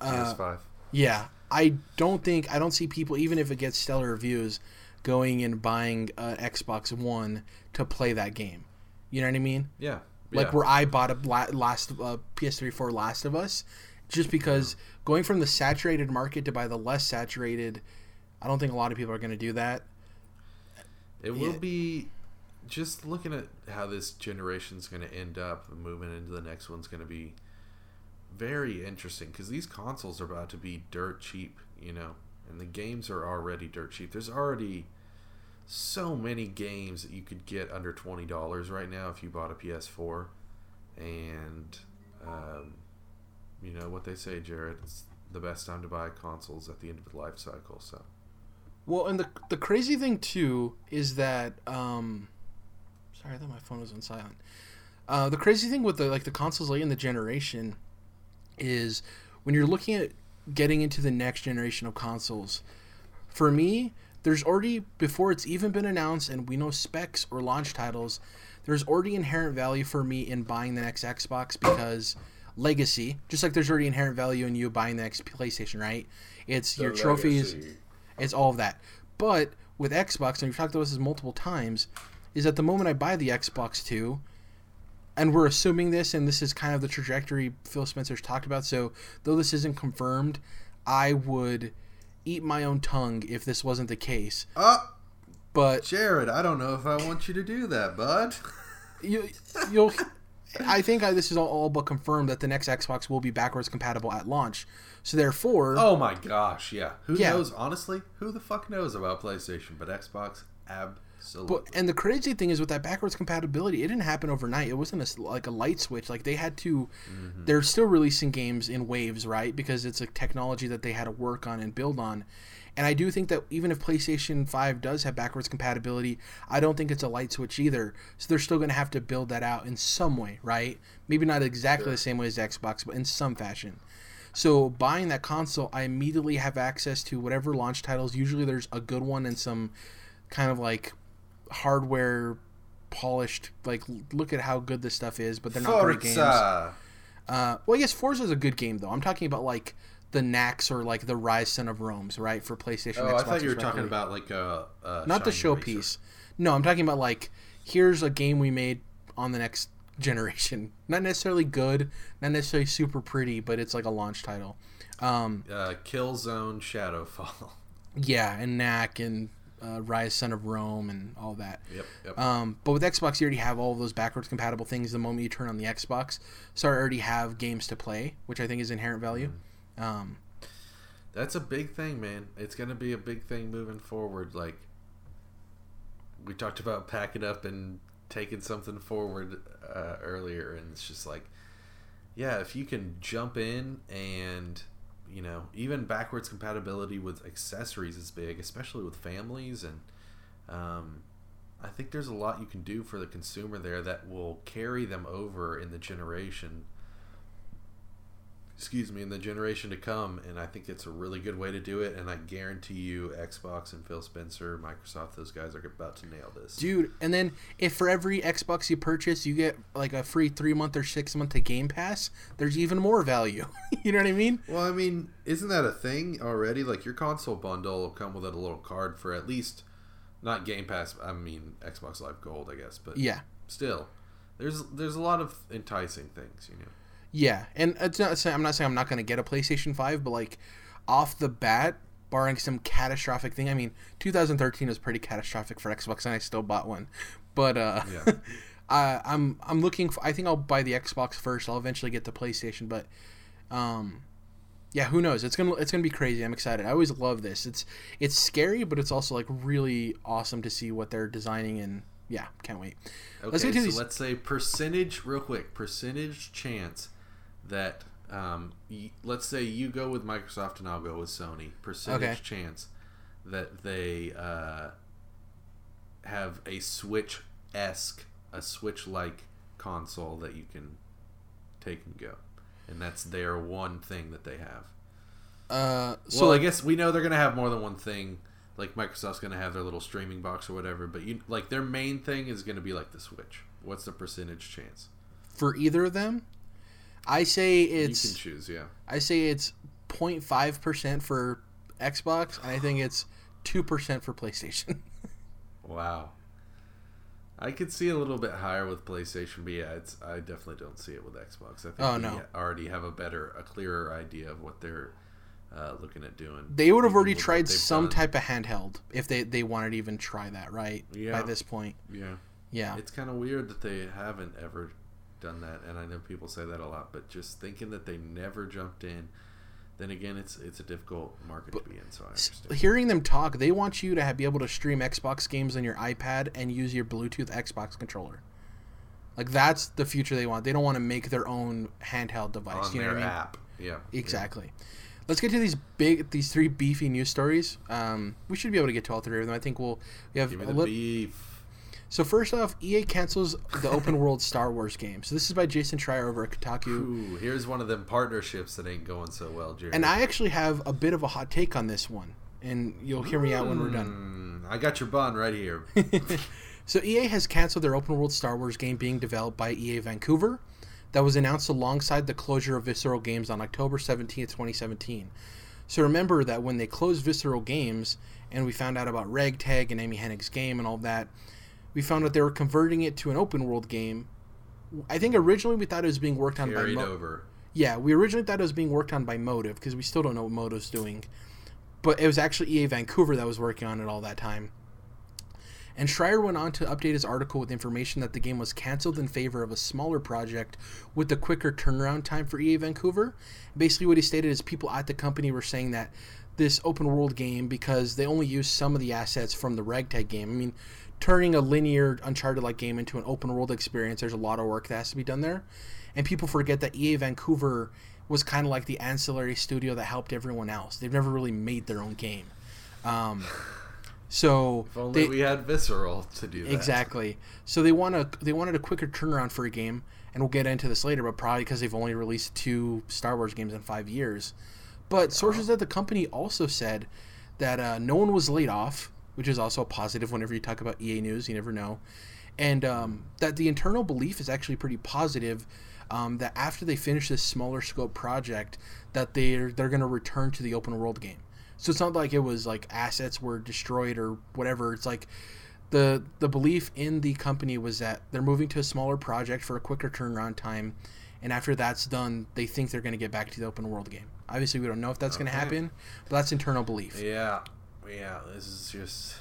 Uh, PS5. Yeah, I don't think I don't see people even if it gets stellar reviews going and buying an Xbox One to play that game. You know what I mean? yeah. Like yeah. where I bought a last uh, PS3 for Last of Us, just because going from the saturated market to buy the less saturated, I don't think a lot of people are going to do that. It will yeah. be just looking at how this generation's going to end up, moving into the next one's going to be very interesting because these consoles are about to be dirt cheap, you know, and the games are already dirt cheap. There's already so many games that you could get under twenty dollars right now if you bought a PS4, and um, you know what they say, Jared. It's the best time to buy consoles at the end of the life cycle. So. Well, and the the crazy thing too is that um, sorry, I thought my phone was on silent. Uh, the crazy thing with the like the consoles late in the generation is when you're looking at getting into the next generation of consoles. For me, there's already before it's even been announced and we know specs or launch titles, there's already inherent value for me in buying the next Xbox because legacy, just like there's already inherent value in you buying the next PlayStation, right? It's The your trophies, legacy. It's all of that. But with Xbox, and we've talked about this multiple times, is at the moment I buy the Xbox 2, and we're assuming this, and this is kind of the trajectory Phil Spencer's talked about. So, though this isn't confirmed, I would eat my own tongue if this wasn't the case. Oh, But Jared, I don't know if I want you to do that, bud. you, you'll. I think I, this is all, all but confirmed that the next Xbox will be backwards compatible at launch. So therefore, Oh my gosh, yeah. Who Yeah. knows? Honestly, who the fuck knows about PlayStation? But Xbox, absolutely. But and the crazy thing is with that backwards compatibility, it didn't happen overnight. It wasn't a like a light switch. Like they had to. Mm-hmm. They're still releasing games in waves, right? Because it's a technology that they had to work on and build on. And I do think that even if PlayStation Five does have backwards compatibility, I don't think it's a light switch either. So they're still going to have to build that out in some way, right? Maybe not exactly the same way as Xbox, but in some fashion. So buying that console, I immediately have access to whatever launch titles. Usually there's a good one and some kind of like hardware polished like look at how good this stuff is but they're not great games. Uh, well i guess forza is a good game though. I'm talking about like the nax or like the Ryse Son of Rome's right for playstation Oh, I thought you were talking about like a, a not the showpiece. No i'm talking about like here's a game we made on the next generation not necessarily good not necessarily super pretty but it's like a launch title um, Uh, Killzone Shadowfall. yeah and knack and uh, Ryse Son of Rome and all that yep, yep. Um, but with Xbox, you already have all of those backwards compatible things the moment you turn on the Xbox. So I already have games to play, which I think is inherent value. Um, That's a big thing, man. It's going to be a big thing moving forward. Like we talked about packing up and taking something forward uh, earlier, and it's just like, yeah, if you can jump in and you know even backwards compatibility with accessories is big, especially with families, and um, I think there's a lot you can do for the consumer there that will carry them over in the generation excuse me, in the generation to come. And I think it's a really good way to do it. And I guarantee you, Xbox and Phil Spencer, Microsoft, those guys are about to nail this. dude, and then if for every Xbox you purchase, you get like a free three month or six month to Game Pass, there's even more value. you know what I mean? Well, I mean, isn't that a thing already? Like your console bundle will come with a little card for at least not Game Pass. I mean Xbox Live Gold, I guess, but Yeah. still, there's there's a lot of enticing things, you know. Yeah, and it's not. I'm not saying I'm not going to get a PlayStation Five, but like off the bat, barring some catastrophic thing. I mean, 2013 was pretty catastrophic for Xbox, and I still bought one. But uh, Yeah. I, I'm I'm looking. For, I think I'll buy the Xbox first. I'll eventually get the PlayStation, but um, yeah, who knows? It's gonna it's gonna be crazy. I'm excited. I always love this. It's it's scary, but it's also like really awesome to see what they're designing, and yeah, can't wait. Okay, Let's get to so these. let's say percentage, real quick, percentage chance that um, y- let's say you go with Microsoft and I'll go with Sony. Percentage Okay. chance that they uh, have a Switch esque, a Switch like console that you can take and go, and that's their one thing that they have. Uh, so well, I guess we know they're gonna have more than one thing. Like Microsoft's gonna have their little streaming box or whatever, but you like their main thing is gonna be like the Switch. What's the percentage chance? for either of them, I say you it's can choose, yeah. I say it's 0.5 percent for Xbox, and I think it's two percent for PlayStation. Wow. I could see a little bit higher with PlayStation, but yeah, it's I definitely don't see it with Xbox. I think Oh, no. already have a better, a clearer idea of what they're uh, looking at doing. they would have already tried some done. type of handheld if they they wanted to even try that, right? Yeah. By this point, Yeah. Yeah. It's kind of weird that they haven't ever done that, and I know people say that a lot, but just thinking that they never jumped in. Then again, it's it's a difficult market to be in, so I understand. Hearing them talk, they want you to have, be able to stream Xbox games on your iPad and use your Bluetooth Xbox controller. Like that's the future they want. They don't want to make their own handheld device. On you know their what I mean? app, yeah, Exactly. Let's get to these big, these three beefy news stories. Um, we should be able to get to all three of them. I think we'll we have Give me a the lit- beef. So first off, EA cancels the open world Star Wars game. So this is by Jason Schreier over at Kotaku. Ooh, here's one of them partnerships that ain't going so well, Jerry. And I actually have a bit of a hot take on this one, and you'll hear me out when we're done. Mm, I got your bun right here. So EA has canceled their open world Star Wars game being developed by EA Vancouver that was announced alongside the closure of Visceral Games on October 17th, 2017. So remember that when they closed Visceral Games and we found out about Ragtag and Amy Hennig's game and all that, we found out they were converting it to an open world game. I think originally we thought it was being worked on Carried by Mo- over. yeah, we originally thought it was being worked on by Motive because we still don't know what Motive's doing. But it was actually EA Vancouver that was working on it all that time. And Schreier went on to update his article with information that the game was canceled in favor of a smaller project with a quicker turnaround time for EA Vancouver. Basically, what he stated is people at the company were saying that this open world game, because they only used some of the assets from the Ragtag game, I mean, turning a linear Uncharted like game into an open world experience, there's a lot of work that has to be done there. And people forget that EA Vancouver was kind of like the ancillary studio that helped everyone else. They've never really made their own game. Um, so If only they- we had Visceral to do that. Exactly. So they want a they wanted a quicker turnaround for a game, and we'll get into this later. But probably because they've only released two Star Wars games in five years. But sources at the company also said that uh, no one was laid off, which is also a positive. Whenever you talk about EA news, you never know, and um, that the internal belief is actually pretty positive. Um, that after they finish this smaller scope project, that they're they're going to return to the open world game. So it's not like it was like assets were destroyed or whatever. It's like the the belief in the company was that they're moving to a smaller project for a quicker turnaround time, and after that's done, they think they're going to get back to the open world game. Obviously, we don't know if that's going to happen, but that's internal belief. Yeah, yeah. This is just.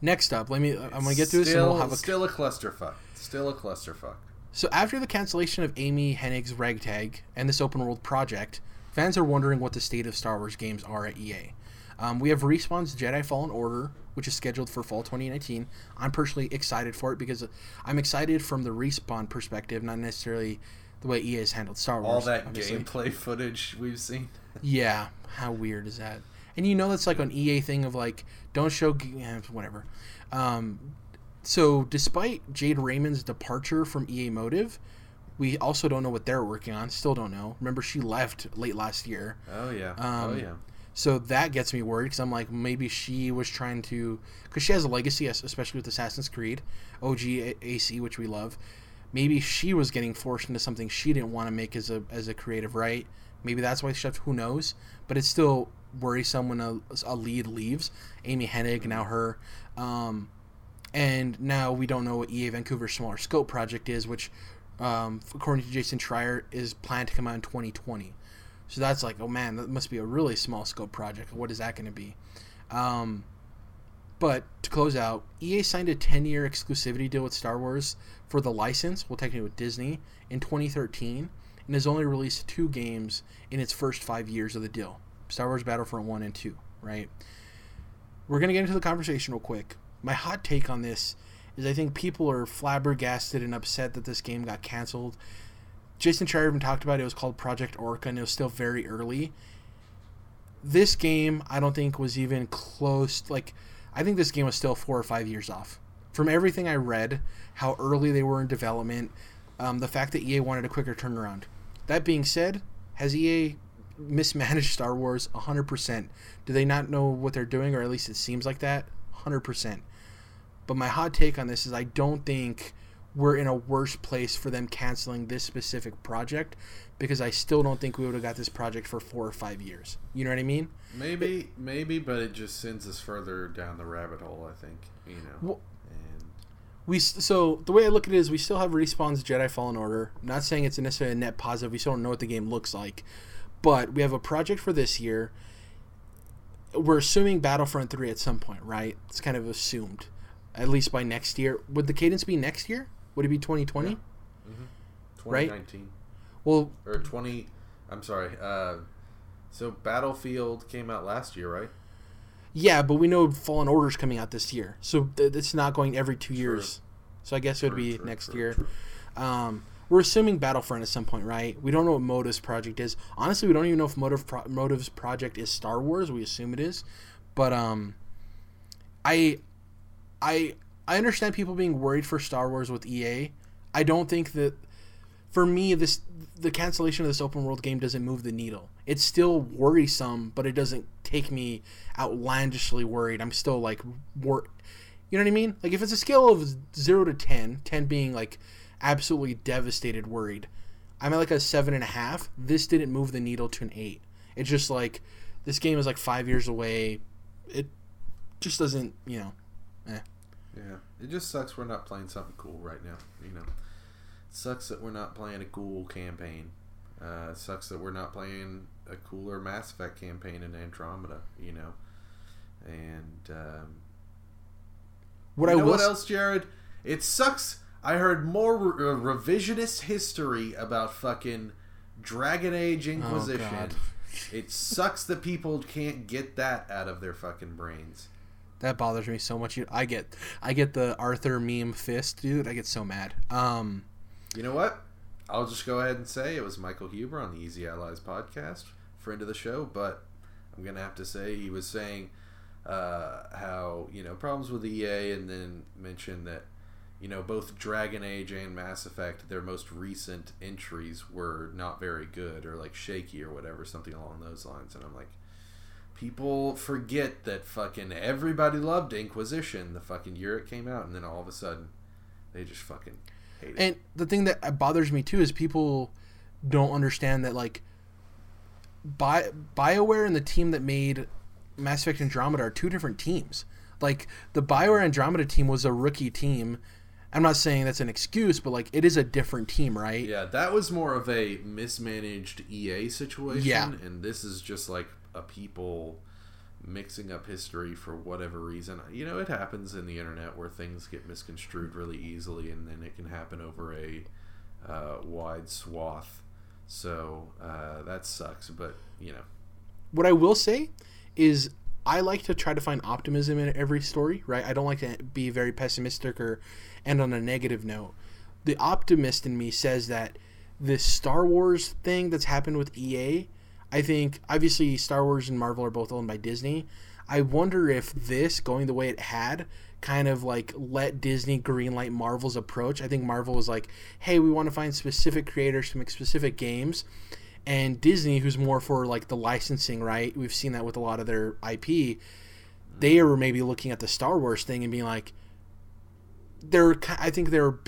Next up, let me. I'm to get through this, and we'll have a still a clusterfuck. Still a clusterfuck. So after the cancellation of Amy Hennig's Ragtag and this open world project, fans are wondering what the state of Star Wars games are at EA. Um, we have Respawn's Jedi Fallen Order, which is scheduled for fall 2019. I'm personally excited for it because I'm excited from the Respawn perspective, not necessarily the way EA has handled Star Wars. All that obviously. gameplay footage we've seen. Yeah, how weird is that? And you know that's like an EA thing of like don't show eh, whatever. Um, so despite Jade Raymond's departure from EA Motive, we also don't know what they're working on. Still don't know. Remember she left late last year. Oh yeah. Um, oh yeah. So that gets me worried because I'm like, maybe she was trying to, because she has a legacy, especially with Assassin's Creed, OG AC, which we love. Maybe she was getting forced into something she didn't want to make as a as a creative, right? Maybe that's why she left. Who knows? But it's still worrisome when a, a lead leaves. Amy Hennig, now her, um, and now we don't know what EA Vancouver's smaller scope project is, which, um, according to Jason Schreier, is planned to come out in 2020. So that's like, oh man, that must be a really small scope project. What is that going to be? Um, but to close out, EA signed a 10 year exclusivity deal with Star Wars for the license, well, technically with Disney, in 2013, and has only released two games in its first five years of the deal Star Wars Battlefront 1 and 2, right? We're going to get into the conversation real quick. My hot take on this is I think people are flabbergasted and upset that this game got canceled. Jason Schreier even talked about it. It was called Project Orca, and it was still very early. This game, I don't think was even close. Like, I think this game was still four or five years off. From everything I read, how early they were in development, um, the fact that EA wanted a quicker turnaround. That being said, has EA mismanaged Star Wars 100%? Do they not know what they're doing, or at least it seems like that? 100%. But my hot take on this is I don't think we're in a worse place for them canceling this specific project because I still don't think we would have got this project for four or five years. You know what I mean? Maybe, maybe, but it just sends us further down the rabbit hole. I think you know. Well- and We so the way I look at it is we still have Respawn's Jedi Fallen Order. I'm not saying it's necessarily a net positive. We still don't know what the game looks like, but we have a project for this year. We're assuming Battlefront three at some point, right? It's kind of assumed. at least by next year. Would the cadence be next year? Would it be 2020? Yeah. Right? 2019 Well, or 20. I'm sorry. Uh, so Battlefield came out last year, right? yeah, but we know Fallen Order's coming out this year, so th- it's not going every two years. So I guess it would be true, next true, year. Um, we're assuming Battlefront at some point, right? We don't know what Motive's project is. Honestly, we don't even know if Motive pro- Motive's project is Star Wars. We assume it is, but um, I, I, I understand people being worried for Star Wars with EA. I don't think that, for me, this the cancellation of this open world game doesn't move the needle. It's still worrisome, but it doesn't take me outlandishly worried. I'm still like wor- you know what I mean? Like if it's a scale of 0 to 10, 10 being like absolutely devastated worried, I'm at like a seven and a half. This didn't move the needle to an eight. It's just like this game is like five years away. It just doesn't, you know. Eh. Yeah, it just sucks we're not playing something cool right now. You know, it sucks that we're not playing a cool campaign. Uh, it sucks that we're not playing a cooler Mass Effect campaign in Andromeda. You know, and um, What you I know will what else, Jared? It sucks. I heard more re- uh, revisionist history about fucking Dragon Age Inquisition. Oh, it sucks that people can't get that out of their fucking brains. That bothers me so much. I get, I get the Arthur meme fist, dude. I get so mad. Um, You know what? I'll just go ahead and say it was Michael Huber on the Easy Allies podcast, friend of the show, but I'm going to have to say he was saying uh, how, you know, problems with EA and then mentioned that, you know, both Dragon Age and Mass Effect, their most recent entries were not very good or like shaky or whatever, something along those lines. And I'm like, people forget that fucking everybody loved Inquisition the fucking year it came out, and then all of a sudden they just fucking hate it. And the thing that bothers me too is people don't understand that like Bi- BioWare and the team that made Mass Effect Andromeda are two different teams. Like the BioWare Andromeda team was a rookie team. I'm not saying that's an excuse, but like it is a different team, right? Yeah, that was more of a mismanaged EA situation, Yeah. and this is just like a people mixing up history for whatever reason. You know, it happens in the internet where things get misconstrued really easily, and then it can happen over a uh, wide swath. So uh, that sucks, but you know, What I will say is I like to try to find optimism in every story, right? I don't like to be very pessimistic or end on a negative note. The optimist in me says that this Star Wars thing that's happened with EA, I think obviously Star Wars and Marvel are both owned by Disney. I wonder if this going the way it had kind of like let Disney greenlight Marvel's approach. I think Marvel was like, "Hey, we want to find specific creators to make specific games." and Disney, who's more for like the licensing, right? We've seen that with a lot of their IP. They were maybe looking at the Star Wars thing and being like, they're. I think they're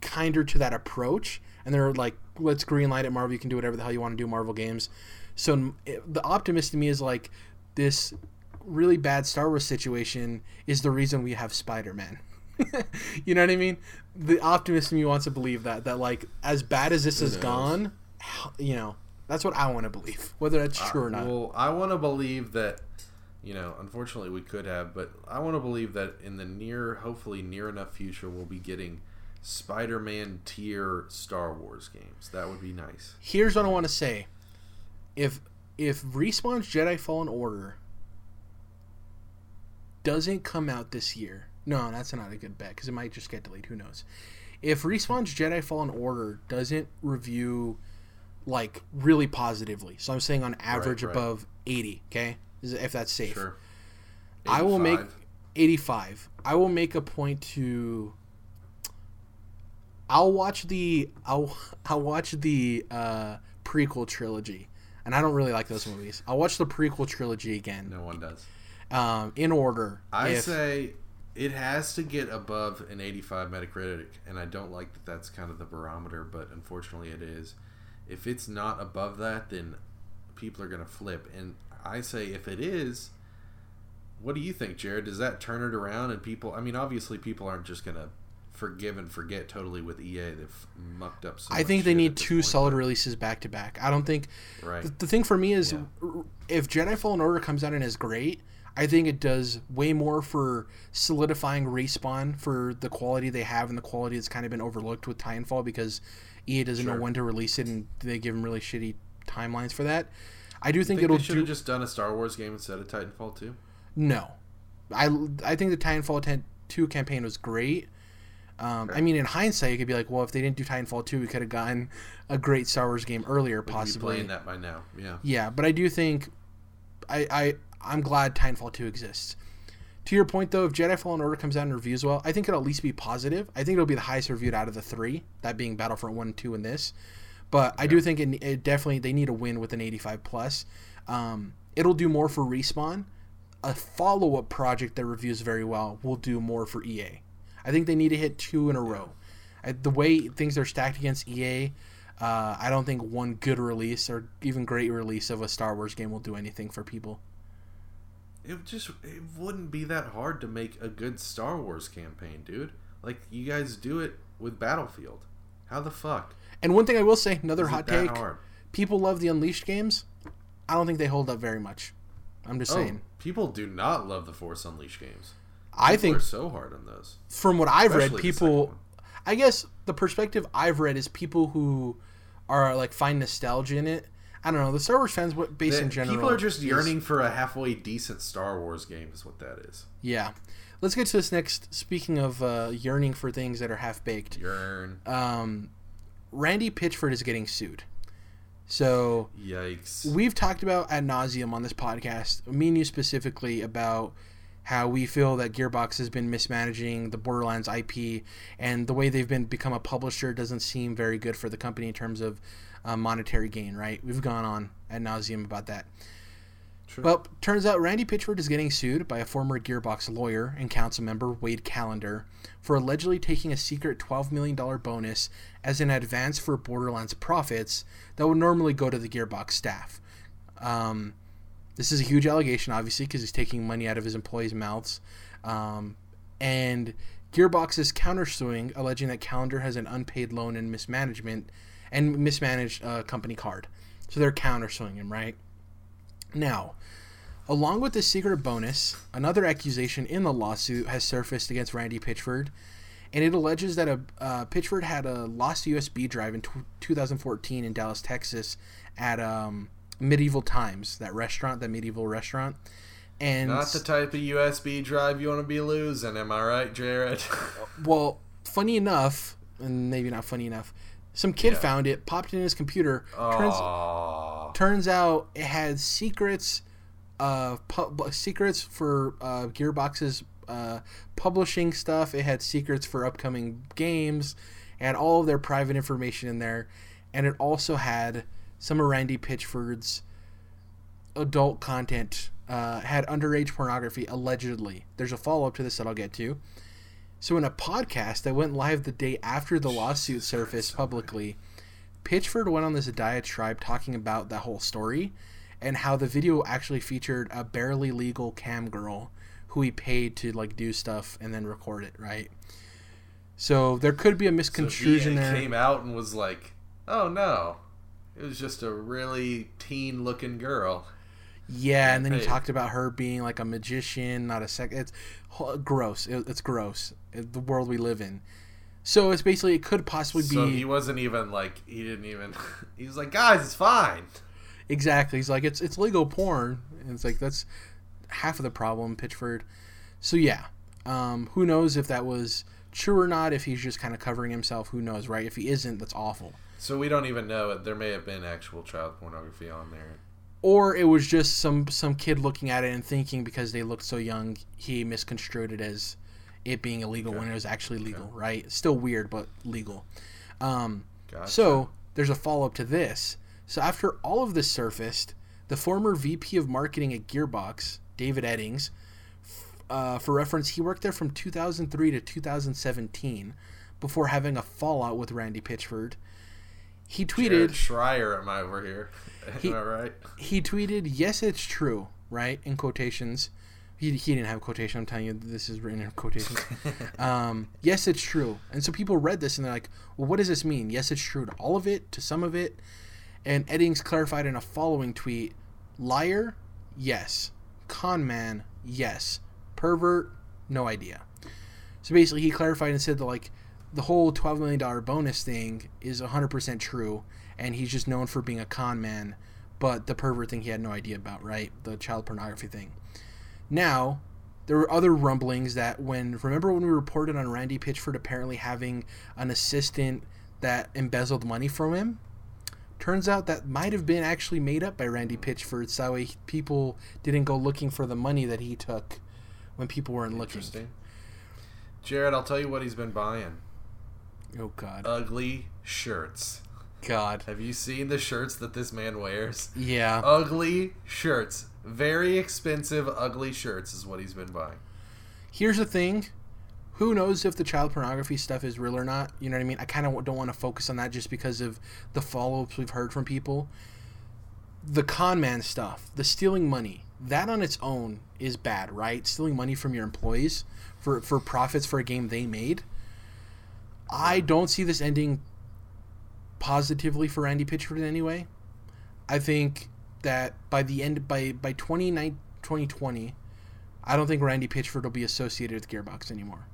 kinder to that approach, and they're like, let's greenlight it, Marvel. You can do whatever the hell you want to do, Marvel games. So it- the optimist in me is like, this really bad Star Wars situation is the reason we have Spider Man. you know what I mean? The optimist in me wants to believe that that like as bad as this has knows? gone, you know, that's what I want to believe. Whether that's true or not. Well, I want to believe that, you know, unfortunately we could have, but I want to believe that in the near, hopefully near enough future, we'll be getting Spider-Man tier Star Wars games. That would be nice. Here's what I want to say: if if Respawn's Jedi Fallen Order doesn't come out this year, no, that's not a good bet because it might just get delayed. Who knows? If Respawn's Jedi Fallen Order doesn't review like really positively, so I'm saying on average right. above 80, okay, if that's safe. Sure. I will make 85. 85. I will make a point to I'll watch the I'll I'll watch the uh prequel trilogy. And I don't really like those movies. I'll watch the prequel trilogy again. No one does. Um in order. I if- say it has to get above an 85 Metacritic, and I don't like that that's kind of the barometer, but unfortunately it is. If it's not above that, then people are going to flip. And I say if it is, what do you think, Jared? Does that turn it around? And people, I mean, obviously people aren't just going to forgive and forget totally with EA. They've mucked up so I think they need two point, solid but- releases back to back. I don't think Right. the, the thing for me is Yeah. if Jedi Fallen Order comes out and is great, I think it does way more for solidifying respawn for the quality they have and the quality that's kind of been overlooked with Titanfall because EA doesn't Sure. know when to release it and they give them really shitty timelines for that. I do think, Think it'll they should do have just done a Star Wars game instead of Titanfall 2? no. I I think the Titanfall 10, 2 campaign was great. Um, I mean, in hindsight, you could be like, well, if they didn't do Titanfall 2, we could have gotten a great Star Wars game earlier, We'd possibly. playing that by now. Yeah. Yeah, but I do think I, I I'm glad Titanfall 2 exists. To your point though, if Jedi Fallen Order comes out and reviews well, I think it'll at least be positive. I think it'll be the highest reviewed out of the three, that being Battlefront 1 and 2 and this. But I do think it, it definitely they need a win with an 85 plus. Um, it'll do more for Respawn. A follow-up project that reviews very well will do more for EA. I think they need to hit two in a row. I, the way things are stacked against EA, uh, I don't think one good release or even great release of a Star Wars game will do anything for people. It just it wouldn't be that hard to make a good Star Wars campaign, dude. Like you guys do it with Battlefield. How the fuck? And one thing I will say, another Is hot take: hard? people love the Unleashed games. I don't think they hold up very much. I'm just Oh, saying. people do not love the Force Unleashed games. I think are so hard on those. from what I've read, Especially second people. I guess the perspective I've read is people who are like find nostalgia in it. I don't know. The Star Wars fans, what base in general, people are just is- yearning for a halfway decent Star Wars game. Is what that is. Yeah. Let's get to this next. Speaking of uh, yearning for things that are half baked, Yearn. um, Randy Pitchford is getting sued. So Yikes. we've talked about ad nauseum on this podcast, me and you specifically, about how we feel that Gearbox has been mismanaging the Borderlands IP, and the way they've been become a publisher doesn't seem very good for the company in terms of uh, monetary gain. Right? We've gone on ad nauseum about that. True. Well, turns out Randy Pitchford is getting sued by a former Gearbox lawyer and council member, Wade Callender, for allegedly taking a secret $12 million bonus as an advance for Borderlands profits that would normally go to the Gearbox staff. Um, this is a huge allegation, obviously, because he's taking money out of his employees' mouths. Um, and Gearbox is countersuing, alleging that Callender has an unpaid loan and mismanagement and mismanaged uh, company card. So they're countersuing him, right? Now, along with the secret bonus, another accusation in the lawsuit has surfaced against Randy Pitchford, and it alleges that a uh, Pitchford had a lost USB drive in tw 2014 in Dallas, Texas, at um, Medieval Times, that restaurant, that medieval restaurant, and Not the type of USB drive you want to be losing, am I right, Jared? well, funny enough, and maybe not funny enough, some kid Yeah. found it, popped it in his computer. Turns turns out it had secrets uh pu- secrets for uh gearbox's uh publishing stuff. It had secrets for upcoming games had all of their private information in there. And it also had some of randy pitchford's adult content uh, had underage pornography allegedly. There's a follow-up to this that i'll get to. So in a podcast that went live the day after the lawsuit surfaced publicly Pitchford went on this diatribe talking about that whole story and how the video actually featured a barely legal cam girl who he paid to like do stuff and then record it, right? So there could be a So misconstruction he uh, there. came out and was like, "Oh no, it was just a really teen-looking girl." yeah, and then he talked about her being like a magician, not a sec. It's gross. It, it's gross. It, the world we live in. So it's basically it could possibly be. So be he wasn't even like he didn't even. He was like, "Guys, it's fine." Exactly. He's like, it's it's legal porn. And it's like that's half of the problem, Pitchford. So yeah, um, who knows if that was true or not? If he's just kind of covering himself, who knows, right? If he isn't, that's awful. So we don't even know. There may have been actual child pornography on there. Or it was just some some kid looking at it and thinking because they looked so young, he misconstrued it as it being illegal when it was actually legal, right? Still weird, but legal. Um, Gotcha. So there's a follow up to this. So after all of this surfaced, the former VP of marketing at Gearbox, David Eddings, uh, for reference, he worked there from 2003 to 2017 before having a fallout with Randy Pitchford. He tweeted, Jared Schreier, am I over here? He- am I right? he tweeted, "Yes, it's true." Right in quotations. He, he didn't have quotation. I'm telling you, this is written in quotations. um, yes, it's true. And so people read this and they're like, well, what does this mean? Yes, it's true to all of it, to some of it. And Eddings clarified in a following tweet liar, yes. Con man, Yes. Pervert? No idea. So basically, he clarified and said that like the whole twelve million dollar bonus thing is hundred percent true, and he's just known for being a con man. But the pervert thing he had no idea about, right? The child pornography thing. Now, there were other rumblings that when remember when we reported on Randy Pitchford apparently having an assistant that embezzled money from him. Turns out that might have been actually made up by Randy Pitchford, so that way people didn't go looking for the money that he took when people weren't looking. Interesting. Jared, I'll tell you what he's been buying. Oh God. Ugly shirts. God. Have you seen the shirts that this man wears? Yeah. Ugly shirts. Very expensive, ugly shirts is what he's been buying. Here's the thing. Who knows if the child pornography stuff is real or not? You know what I mean? I kind of don't want to focus on that just because of the follow ups we've heard from people. The con man stuff, the stealing money, that on its own is bad, right? Stealing money from your employees for, for profits for a game they made. I don't see this ending positively for Randy Pitchford in any way. I think that by the end by by 2020, I don't think Randy Pitchford will be associated with Gearbox anymore.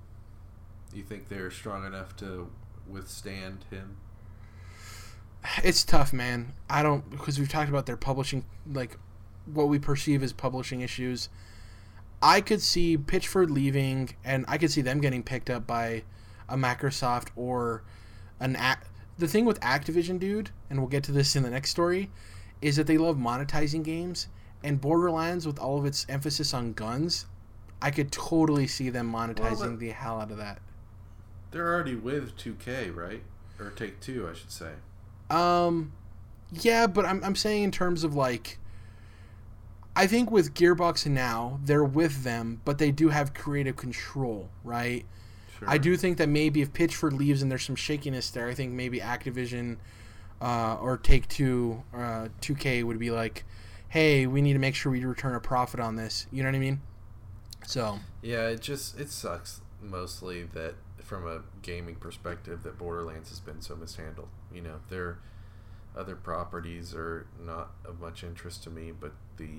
You think they're strong enough to withstand him? It's tough, man. I don't because we've talked about their publishing like what we perceive as publishing issues. I could see Pitchford leaving and I could see them getting picked up by a Microsoft or an act the thing with Activision, dude, and we'll get to this in the next story, is that they love monetizing games. And Borderlands, with all of its emphasis on guns, I could totally see them monetizing Well, but- the hell out of that. They're already with 2K, right? Or Take Two, I should say. Um, yeah, but I'm I'm saying in terms of like, I think with Gearbox now they're with them, but they do have creative control, right? Sure. I do think that maybe if Pitchford leaves and there's some shakiness there, I think maybe Activision uh, or Take Two, uh, 2K would be like, hey, we need to make sure we return a profit on this. You know what I mean? So Yeah, it just it sucks mostly that from a gaming perspective that Borderlands has been so mishandled. You know, their other properties are not of much interest to me, but the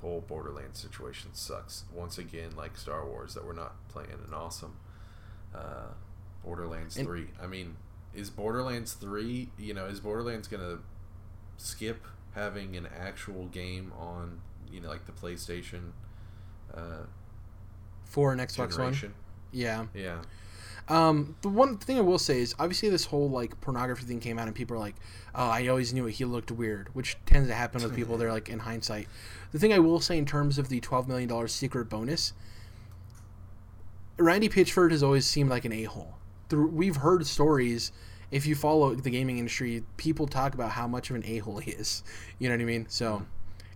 whole Borderlands situation sucks. Once again, like Star Wars, that we're not playing an awesome uh, Borderlands And- three. I mean, is Borderlands three? You know, is Borderlands gonna skip having an actual game on you know like the PlayStation? Uh, for an Xbox One, yeah. Yeah. Um, the one thing I will say is obviously this whole like pornography thing came out and people are like, "Oh, I always knew it. He looked weird," which tends to happen with people. They're like in hindsight. The thing I will say in terms of the twelve million dollars secret bonus, Randy Pitchford has always seemed like an a hole. We've heard stories. If you follow the gaming industry, people talk about how much of an a hole he is. You know what I mean? So,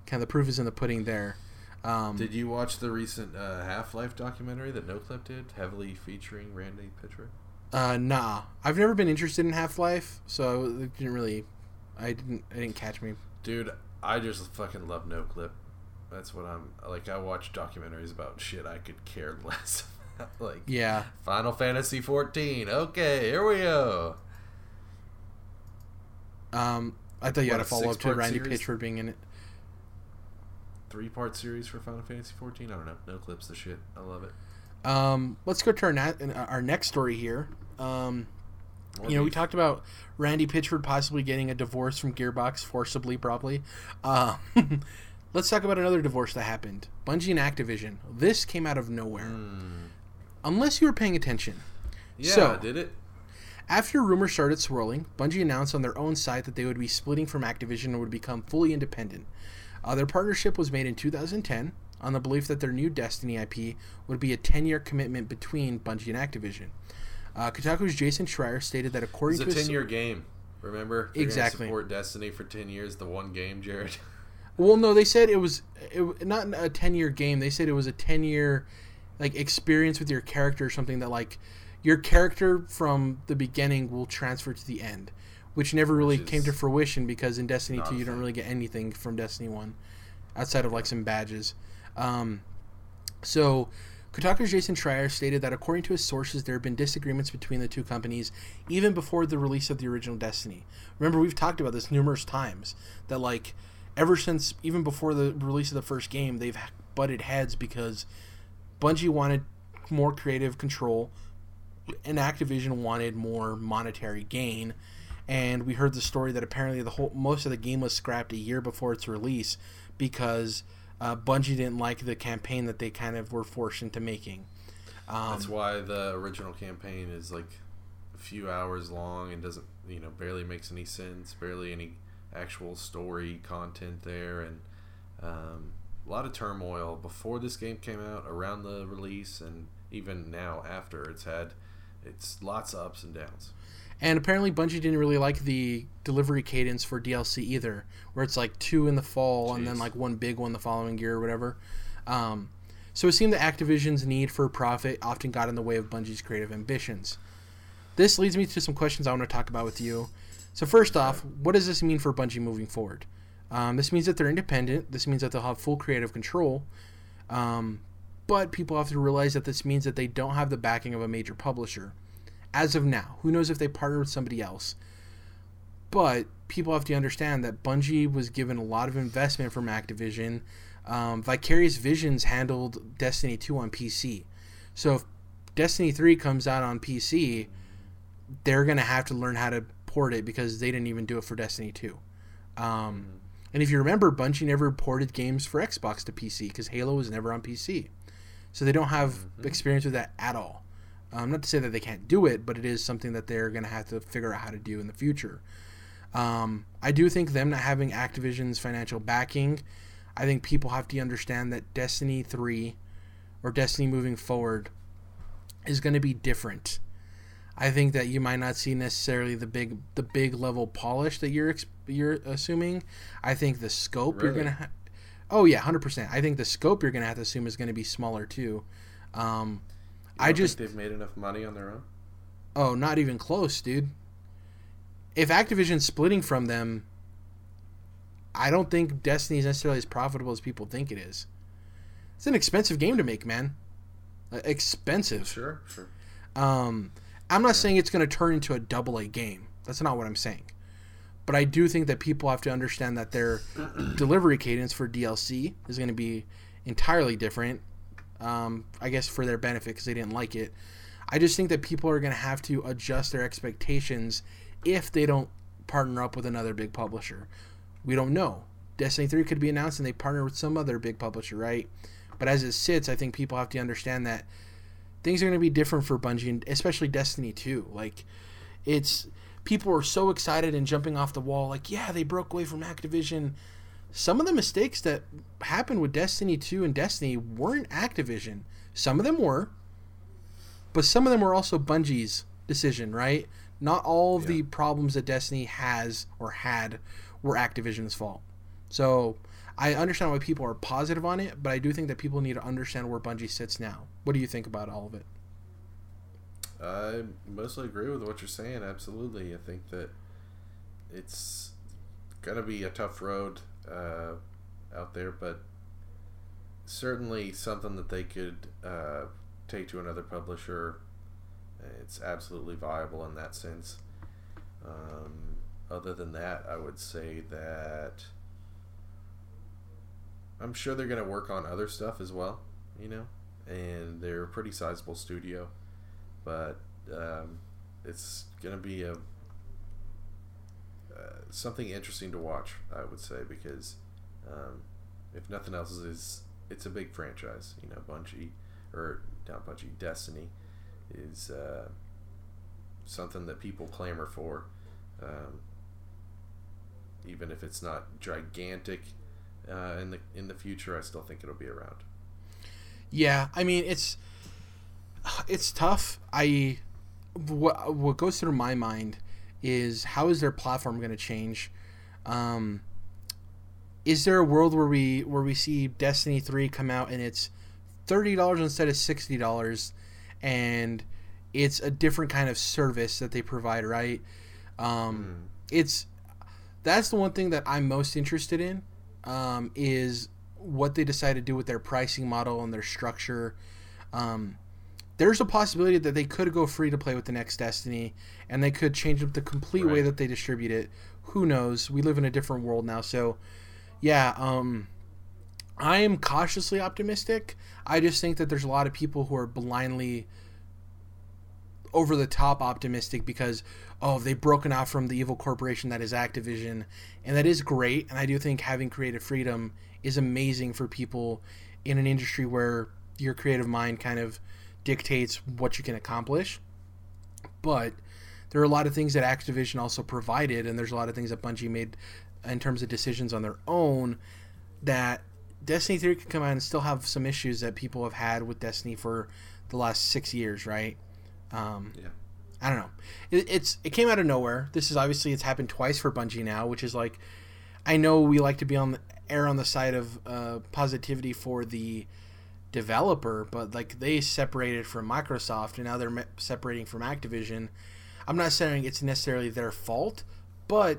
kind of the proof is in the pudding there. Um, Did you watch the recent uh, Half Life documentary that NoClip did, heavily featuring Randy Pitchford? Uh, nah. I've never been interested in Half Life, so it didn't really. I didn't. I didn't catch me. Dude, I just fucking love NoClip. That's what I'm like. I watch documentaries about shit I could care less about. like Yeah. Final Fantasy 14. Okay, here we go. Um, I thought you had What, a a follow up to Randy series? Pitchford being in it. Three part series for Final Fantasy 14. I don't know. NoClip's, the shit. I love it. Um, let's go to our, na- our next story here. Um, you know, we talked about Randy Pitchford possibly getting a divorce from Gearbox forcibly, probably. Uh, let's talk about another divorce that happened. Bungie and Activision. This came out of nowhere. Hmm. Unless you were paying attention. Yeah, So- did it? After rumors started swirling, Bungie announced on their own site that they would be splitting from Activision and would become fully independent. Uh, their partnership was made in 2010 on the belief that their new Destiny IP would be a 10 year commitment between Bungie and Activision. Uh, Kotaku's Jason Schreier stated that according It's a to his- 10 year game. Remember? They're Exactly. Support Destiny for 10 years, the one game, Jared. Well, no, they said it was it, not a 10 year game. They said it was a 10 year like experience with your character or something that like your character from the beginning will transfer to the end, which never really Which came to fruition because in Destiny 2 you don't really get anything from Destiny 1 outside of like some badges. Um, so Kotaku's Jason Schreier stated that according to his sources, there have been disagreements between the two companies even before the release of the original Destiny. Remember, we've talked about this numerous times that like ever since even before the release of the first game, they've butted heads because Bungie wanted more creative control and Activision wanted more monetary gain. And we heard the story that apparently the whole most of the game was scrapped a year before its release because uh, Bungie didn't like the campaign that they kind of were forced into making. Um, That's why the original campaign is like a few hours long and doesn't, you know, barely makes any sense, barely any actual story content there, and um, a lot of turmoil before this game came out, around the release, and even now after. It's had it's lots of ups and downs. And apparently, Bungie didn't really like the delivery cadence for DLC either, where it's like two in the fall Jeez. and then like one big one the following year or whatever. Um, so it seemed that Activision's need for profit often got in the way of Bungie's creative ambitions. This leads me to some questions I want to talk about with you. So first off, what does this mean for Bungie moving forward? Um, this means that they're independent. This means that they'll have full creative control. Um, but people have to realize that this means that they don't have the backing of a major publisher as of now. Who knows if they partner with somebody else? But people have to understand that Bungie was given a lot of investment from Activision. Um, Vicarious Visions handled Destiny 2 on PC. So if Destiny 3 comes out on PC, they're going to have to learn how to port it because they didn't even do it for Destiny 2. Um, and if you remember, Bungie never ported games for Xbox to PC because Halo was never on PC. So they don't have mm-hmm. experience with that at all. Um, not to say that they can't do it, but it is something that they're going to have to figure out how to do in the future. Um, I do think them not having Activision's financial backing, I think people have to understand that Destiny 3 or Destiny moving forward is going to be different. I think that you might not see necessarily the big the big level polish that you're you're assuming. I think the scope really? you're going to ha- Oh yeah, 100%. I think the scope you're going to have to assume is going to be smaller too. Um, I just they've made enough money on their own. Oh, not even close, dude. If Activision's splitting from them, I don't think Destiny is necessarily as profitable as people think it is. It's an expensive game to make, man. Uh, expensive. Sure, sure. Um, I'm not yeah. saying it's going to turn into a double A game. That's not what I'm saying. But I do think that people have to understand that their delivery cadence for DLC is going to be entirely different um, I guess for their benefit because they didn't like it. I just think that people are going to have to adjust their expectations if they don't partner up with another big publisher. We don't know. Destiny 3 could be announced and they partner with some other big publisher, right? But as it sits, I think people have to understand that things are going to be different for Bungie, and especially Destiny 2. Like, it's people are so excited and jumping off the wall, like, yeah, they broke away from Activision some of the mistakes that happened with Destiny 2 and Destiny weren't Activision. Some of them were, but some of them were also Bungie's decision, right? Not all of yeah. the problems that Destiny has or had were Activision's fault. So I understand why people are positive on it, but I do think that people need to understand where Bungie sits now. What do you think about all of it? I mostly agree with what you're saying. Absolutely, I think that it's gonna be a tough road uh, out there, but certainly something that they could uh, take to another publisher. It's absolutely viable in that sense. Um, other than that, I would say that I'm sure they're going to work on other stuff as well, you know, and they're a pretty sizable studio, but um, it's going to be a something interesting to watch. I would say because um, if nothing else, is it's a big franchise. You know, Bungie or not Bungie, Destiny is uh, something that people clamor for. Um, even if it's not gigantic uh, in the in the future, I still think it'll be around. Yeah, I mean it's it's tough. I what what goes through my mind is how is their platform going to change? Um, is there a world where we where we see Destiny three come out and it's thirty dollars instead of sixty dollars, and it's a different kind of service that they provide, right? Um, mm. It's that's the one thing that I'm most interested in um, is what they decide to do with their pricing model and their structure. Um, there's a possibility that they could go free to play with the next Destiny, and they could change up the complete right. way that they distribute it. Who knows? We live in a different world now, so yeah. Um, I am cautiously optimistic. I just think that there's a lot of people who are blindly over the top optimistic because oh they've broken out from the evil corporation that is Activision and that is great and I do think having creative freedom is amazing for people in an industry where your creative mind kind of dictates what you can accomplish but there are a lot of things that Activision also provided and there's a lot of things that Bungie made in terms of decisions on their own that Destiny 3 could come out and still have some issues that people have had with Destiny for the last six years, right? Um, Yeah. I don't know. It, it's it came out of nowhere. This is obviously it's happened twice for Bungie now, which is like, I know we like to be on the err on the side of uh, positivity for the developer, but like they separated from Microsoft and now they're me- separating from Activision. I'm not saying it's necessarily their fault, but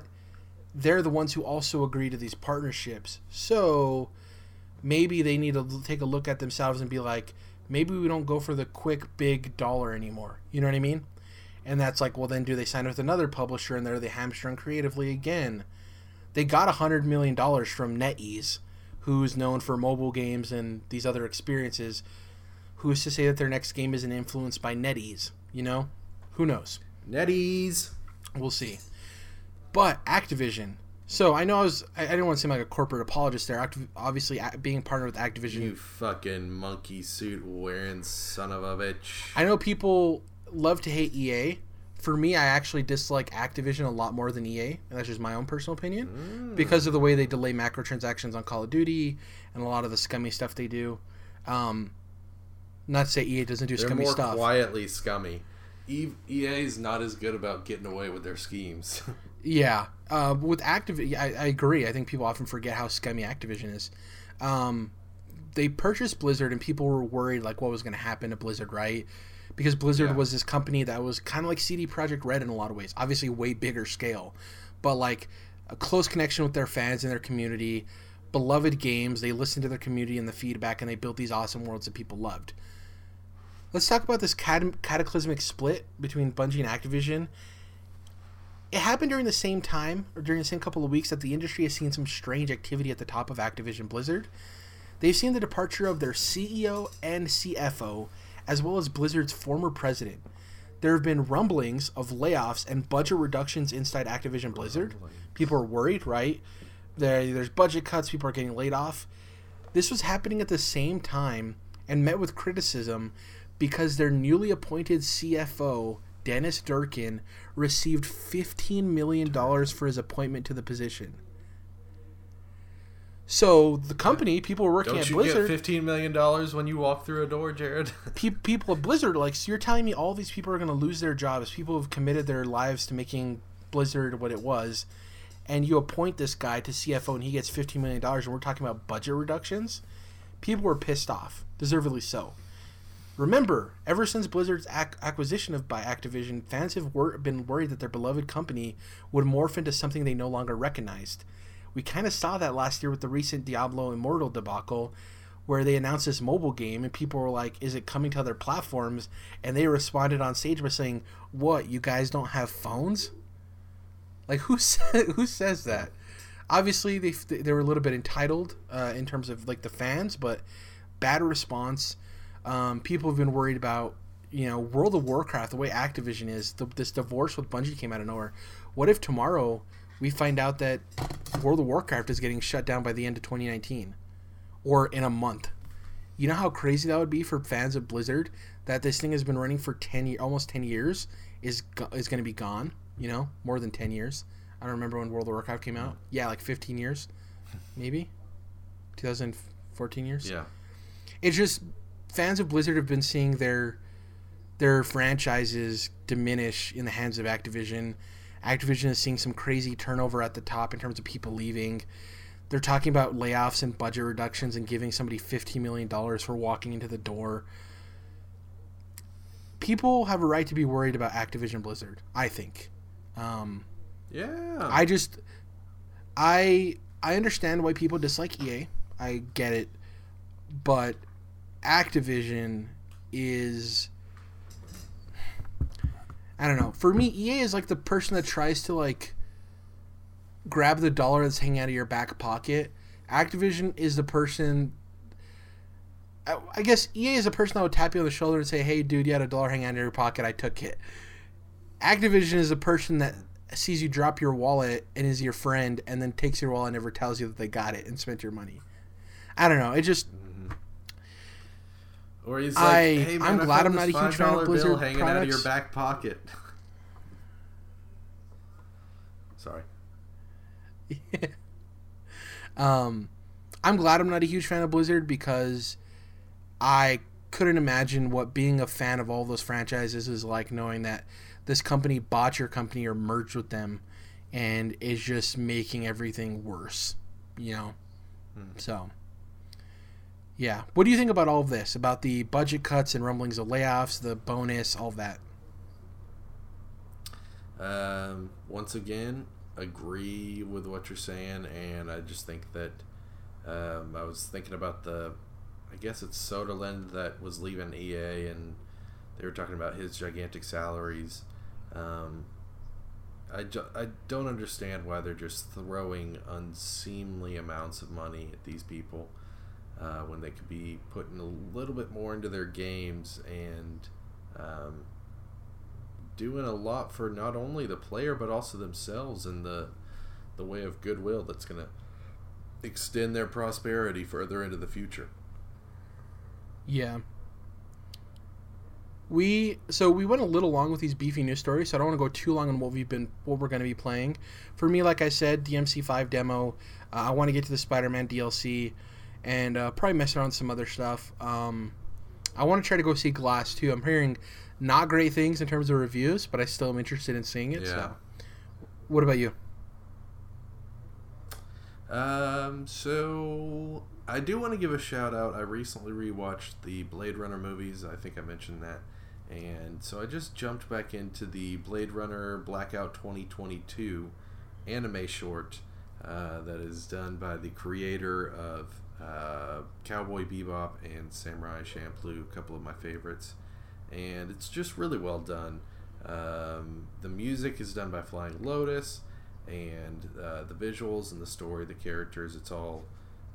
they're the ones who also agree to these partnerships. So maybe they need to take a look at themselves and be like, maybe we don't go for the quick big dollar anymore. You know what I mean? And that's like, well, then do they sign with another publisher and they're they hamstrung creatively again? They got a hundred million dollars from NetEase, who's known for mobile games and these other experiences. Who's to say that their next game isn't influenced by NetEase? You know, who knows? NetEase. We'll see. But Activision. So I know I was. I, I didn't want to seem like a corporate apologist there. Activ- obviously, being partnered with Activision, You fucking monkey suit wearing son of a bitch. I know people love to hate EA. For me, I actually dislike Activision a lot more than EA, and that's just my own personal opinion because of the way they delay microtransactions on Call of Duty and a lot of the scummy stuff they do. Um, not to say EA doesn't do They're scummy more stuff. quietly scummy. EA is not as good about getting away with their schemes. Yeah, uh, with Activision, I, I agree. I think people often forget how scummy Activision is. Um, they purchased Blizzard, and people were worried like what was going to happen to Blizzard, right? Because Blizzard Yeah. was this company that was kind of like CD Projekt Red in a lot of ways. Obviously, way bigger scale, but like a close connection with their fans and their community. Beloved games. They listened to their community and the feedback, and they built these awesome worlds that people loved. Let's talk about this cat- cataclysmic split between Bungie and Activision it happened during the same time or during the same couple of weeks that the industry has seen some strange activity at the top of Activision Blizzard. They've seen the departure of their CEO and CFO, as well as Blizzard's former president. There have been rumblings of layoffs and budget reductions inside Activision Blizzard. People are worried, right? There, there's budget cuts, people are getting laid off. This was happening at the same time and met with criticism because their newly appointed CFO, Dennis Durkin, received $15 million for his appointment to the position. So the company, people were working Don't at you Blizzard. get fifteen million dollars when you walk through a door, Jared? pe- people at Blizzard like, so you're telling me all these people are going to lose their jobs? People have committed their lives to making Blizzard what it was, and you appoint this guy to CFO and he gets $15 million, and we're talking about budget reductions? People were pissed off, deservedly so. Remember, ever since Blizzard's ac- acquisition of by Activision, fans have wor- been worried that their beloved company would morph into something they no longer recognized. We kind of saw that last year with the recent Diablo Immortal debacle, where they announced this mobile game and people were like, "Is it coming to other platforms?" And they responded on stage by saying, "What? You guys don't have phones?" Like who who says that? Obviously, they they were a little bit entitled uh, in terms of like the fans, but bad response. Um, people have been worried about you know World of Warcraft, the way Activision is. The, this divorce with Bungie came out of nowhere. What if tomorrow we find out that World of Warcraft is getting shut down by the end of 2019, or in a month? You know how crazy that would be for fans of Blizzard that this thing has been running for 10 years, almost 10 years is go- is going to be gone, you know? More than 10 years. I don't remember when World of Warcraft came out. Yeah, like 15 years. Maybe 2014 years. yeah. It's just fans of Blizzard have been seeing their their franchises diminish in the hands of Activision. Activision is seeing some crazy turnover at the top in terms of people leaving. They're talking about layoffs and budget reductions and giving somebody $15 million for walking into the door. People have a right to be worried about Activision Blizzard, I think. Um, Yeah. I just I I understand why people dislike EA. I get it. But Activision is I don't know. For me, EA is like the person that tries to like grab the dollar that's hanging out of your back pocket Activision is the person. I, I guess EA is the person that would tap you on the shoulder and say, "Hey, dude, you had a dollar hanging out of your pocket. I took it." Activision is the person that sees you drop your wallet and is your friend, and then takes your wallet and never tells you that they got it and spent your money. I don't know. It just Or he's I- "Hey man, I'm I glad I'm not a huge fan of $5 Blizzard bill hanging out of your products." back pocket." Sorry. um, I'm glad I'm not a huge fan of Blizzard because I couldn't imagine what being a fan of all those franchises is like, knowing that this company bought your company or merged with them, and is just making everything worse. You know, so. Yeah. What do you think about all of this? About the budget cuts and rumblings of layoffs, the bonus, all of that? Um, once again, agree with what you're saying, and I just think that um, I was thinking about the, I guess it's Soderlund that was leaving EA, and they were talking about his gigantic salaries. Um, I, ju- I don't understand why they're just throwing unseemly amounts of money at these people uh, when they could be putting a little bit more into their games and um, doing a lot for not only the player but also themselves in the the way of goodwill that's going to extend their prosperity further into the future. Yeah. We so we went a little long with these beefy news stories, so I don't want to go too long on what we've been what we're going to be playing. For me, like I said, DMC5 demo. Uh, I want to get to the Spider-Man DLC, and uh, probably mess around some other stuff. Um, I want to try to go see Glass too. I'm hearing not great things in terms of reviews, but I still am interested in seeing it. Yeah. So, what about you? Um, so I do want to give a shout out. I recently rewatched the Blade Runner movies. I think I mentioned that. And so I just jumped back into the Blade Runner Blackout 2022 anime short uh, that is done by the creator of uh, Cowboy Bebop and Samurai Champloo, a couple of my favorites. And it's just really well done. Um, the music is done by Flying Lotus and uh, the visuals and the story, the characters, it's all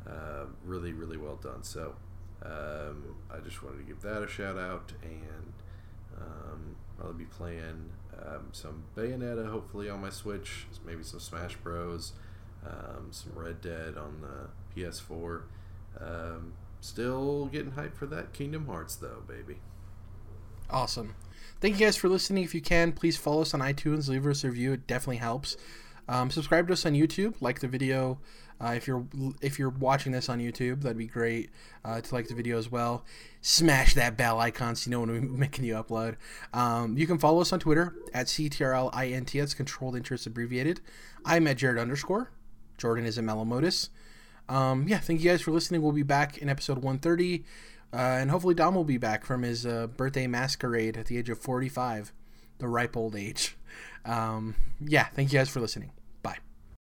uh, really, really well done. So um, I just wanted to give that a shout out and um, I'll be playing um, some Bayonetta hopefully on my Switch, maybe some Smash Bros, um, some Red Dead on the PS4. Um, still getting hyped for that Kingdom Hearts though, baby. Awesome. Thank you guys for listening. If you can, please follow us on iTunes, leave us a review. It definitely helps. Um, subscribe to us on YouTube. Like the video. Uh, if you're if you're watching this on YouTube, that'd be great uh, to like the video as well. Smash that bell icon so you know when we're making you upload. Um, you can follow us on Twitter at CTRLINT. That's Controlled Interest Abbreviated. I'm at Jared underscore. Jordan is at Melomotus. Um, yeah, thank you guys for listening. We'll be back in episode 130. Uh, and hopefully Dom will be back from his uh, birthday masquerade at the age of 45, the ripe old age. Um, yeah, thank you guys for listening.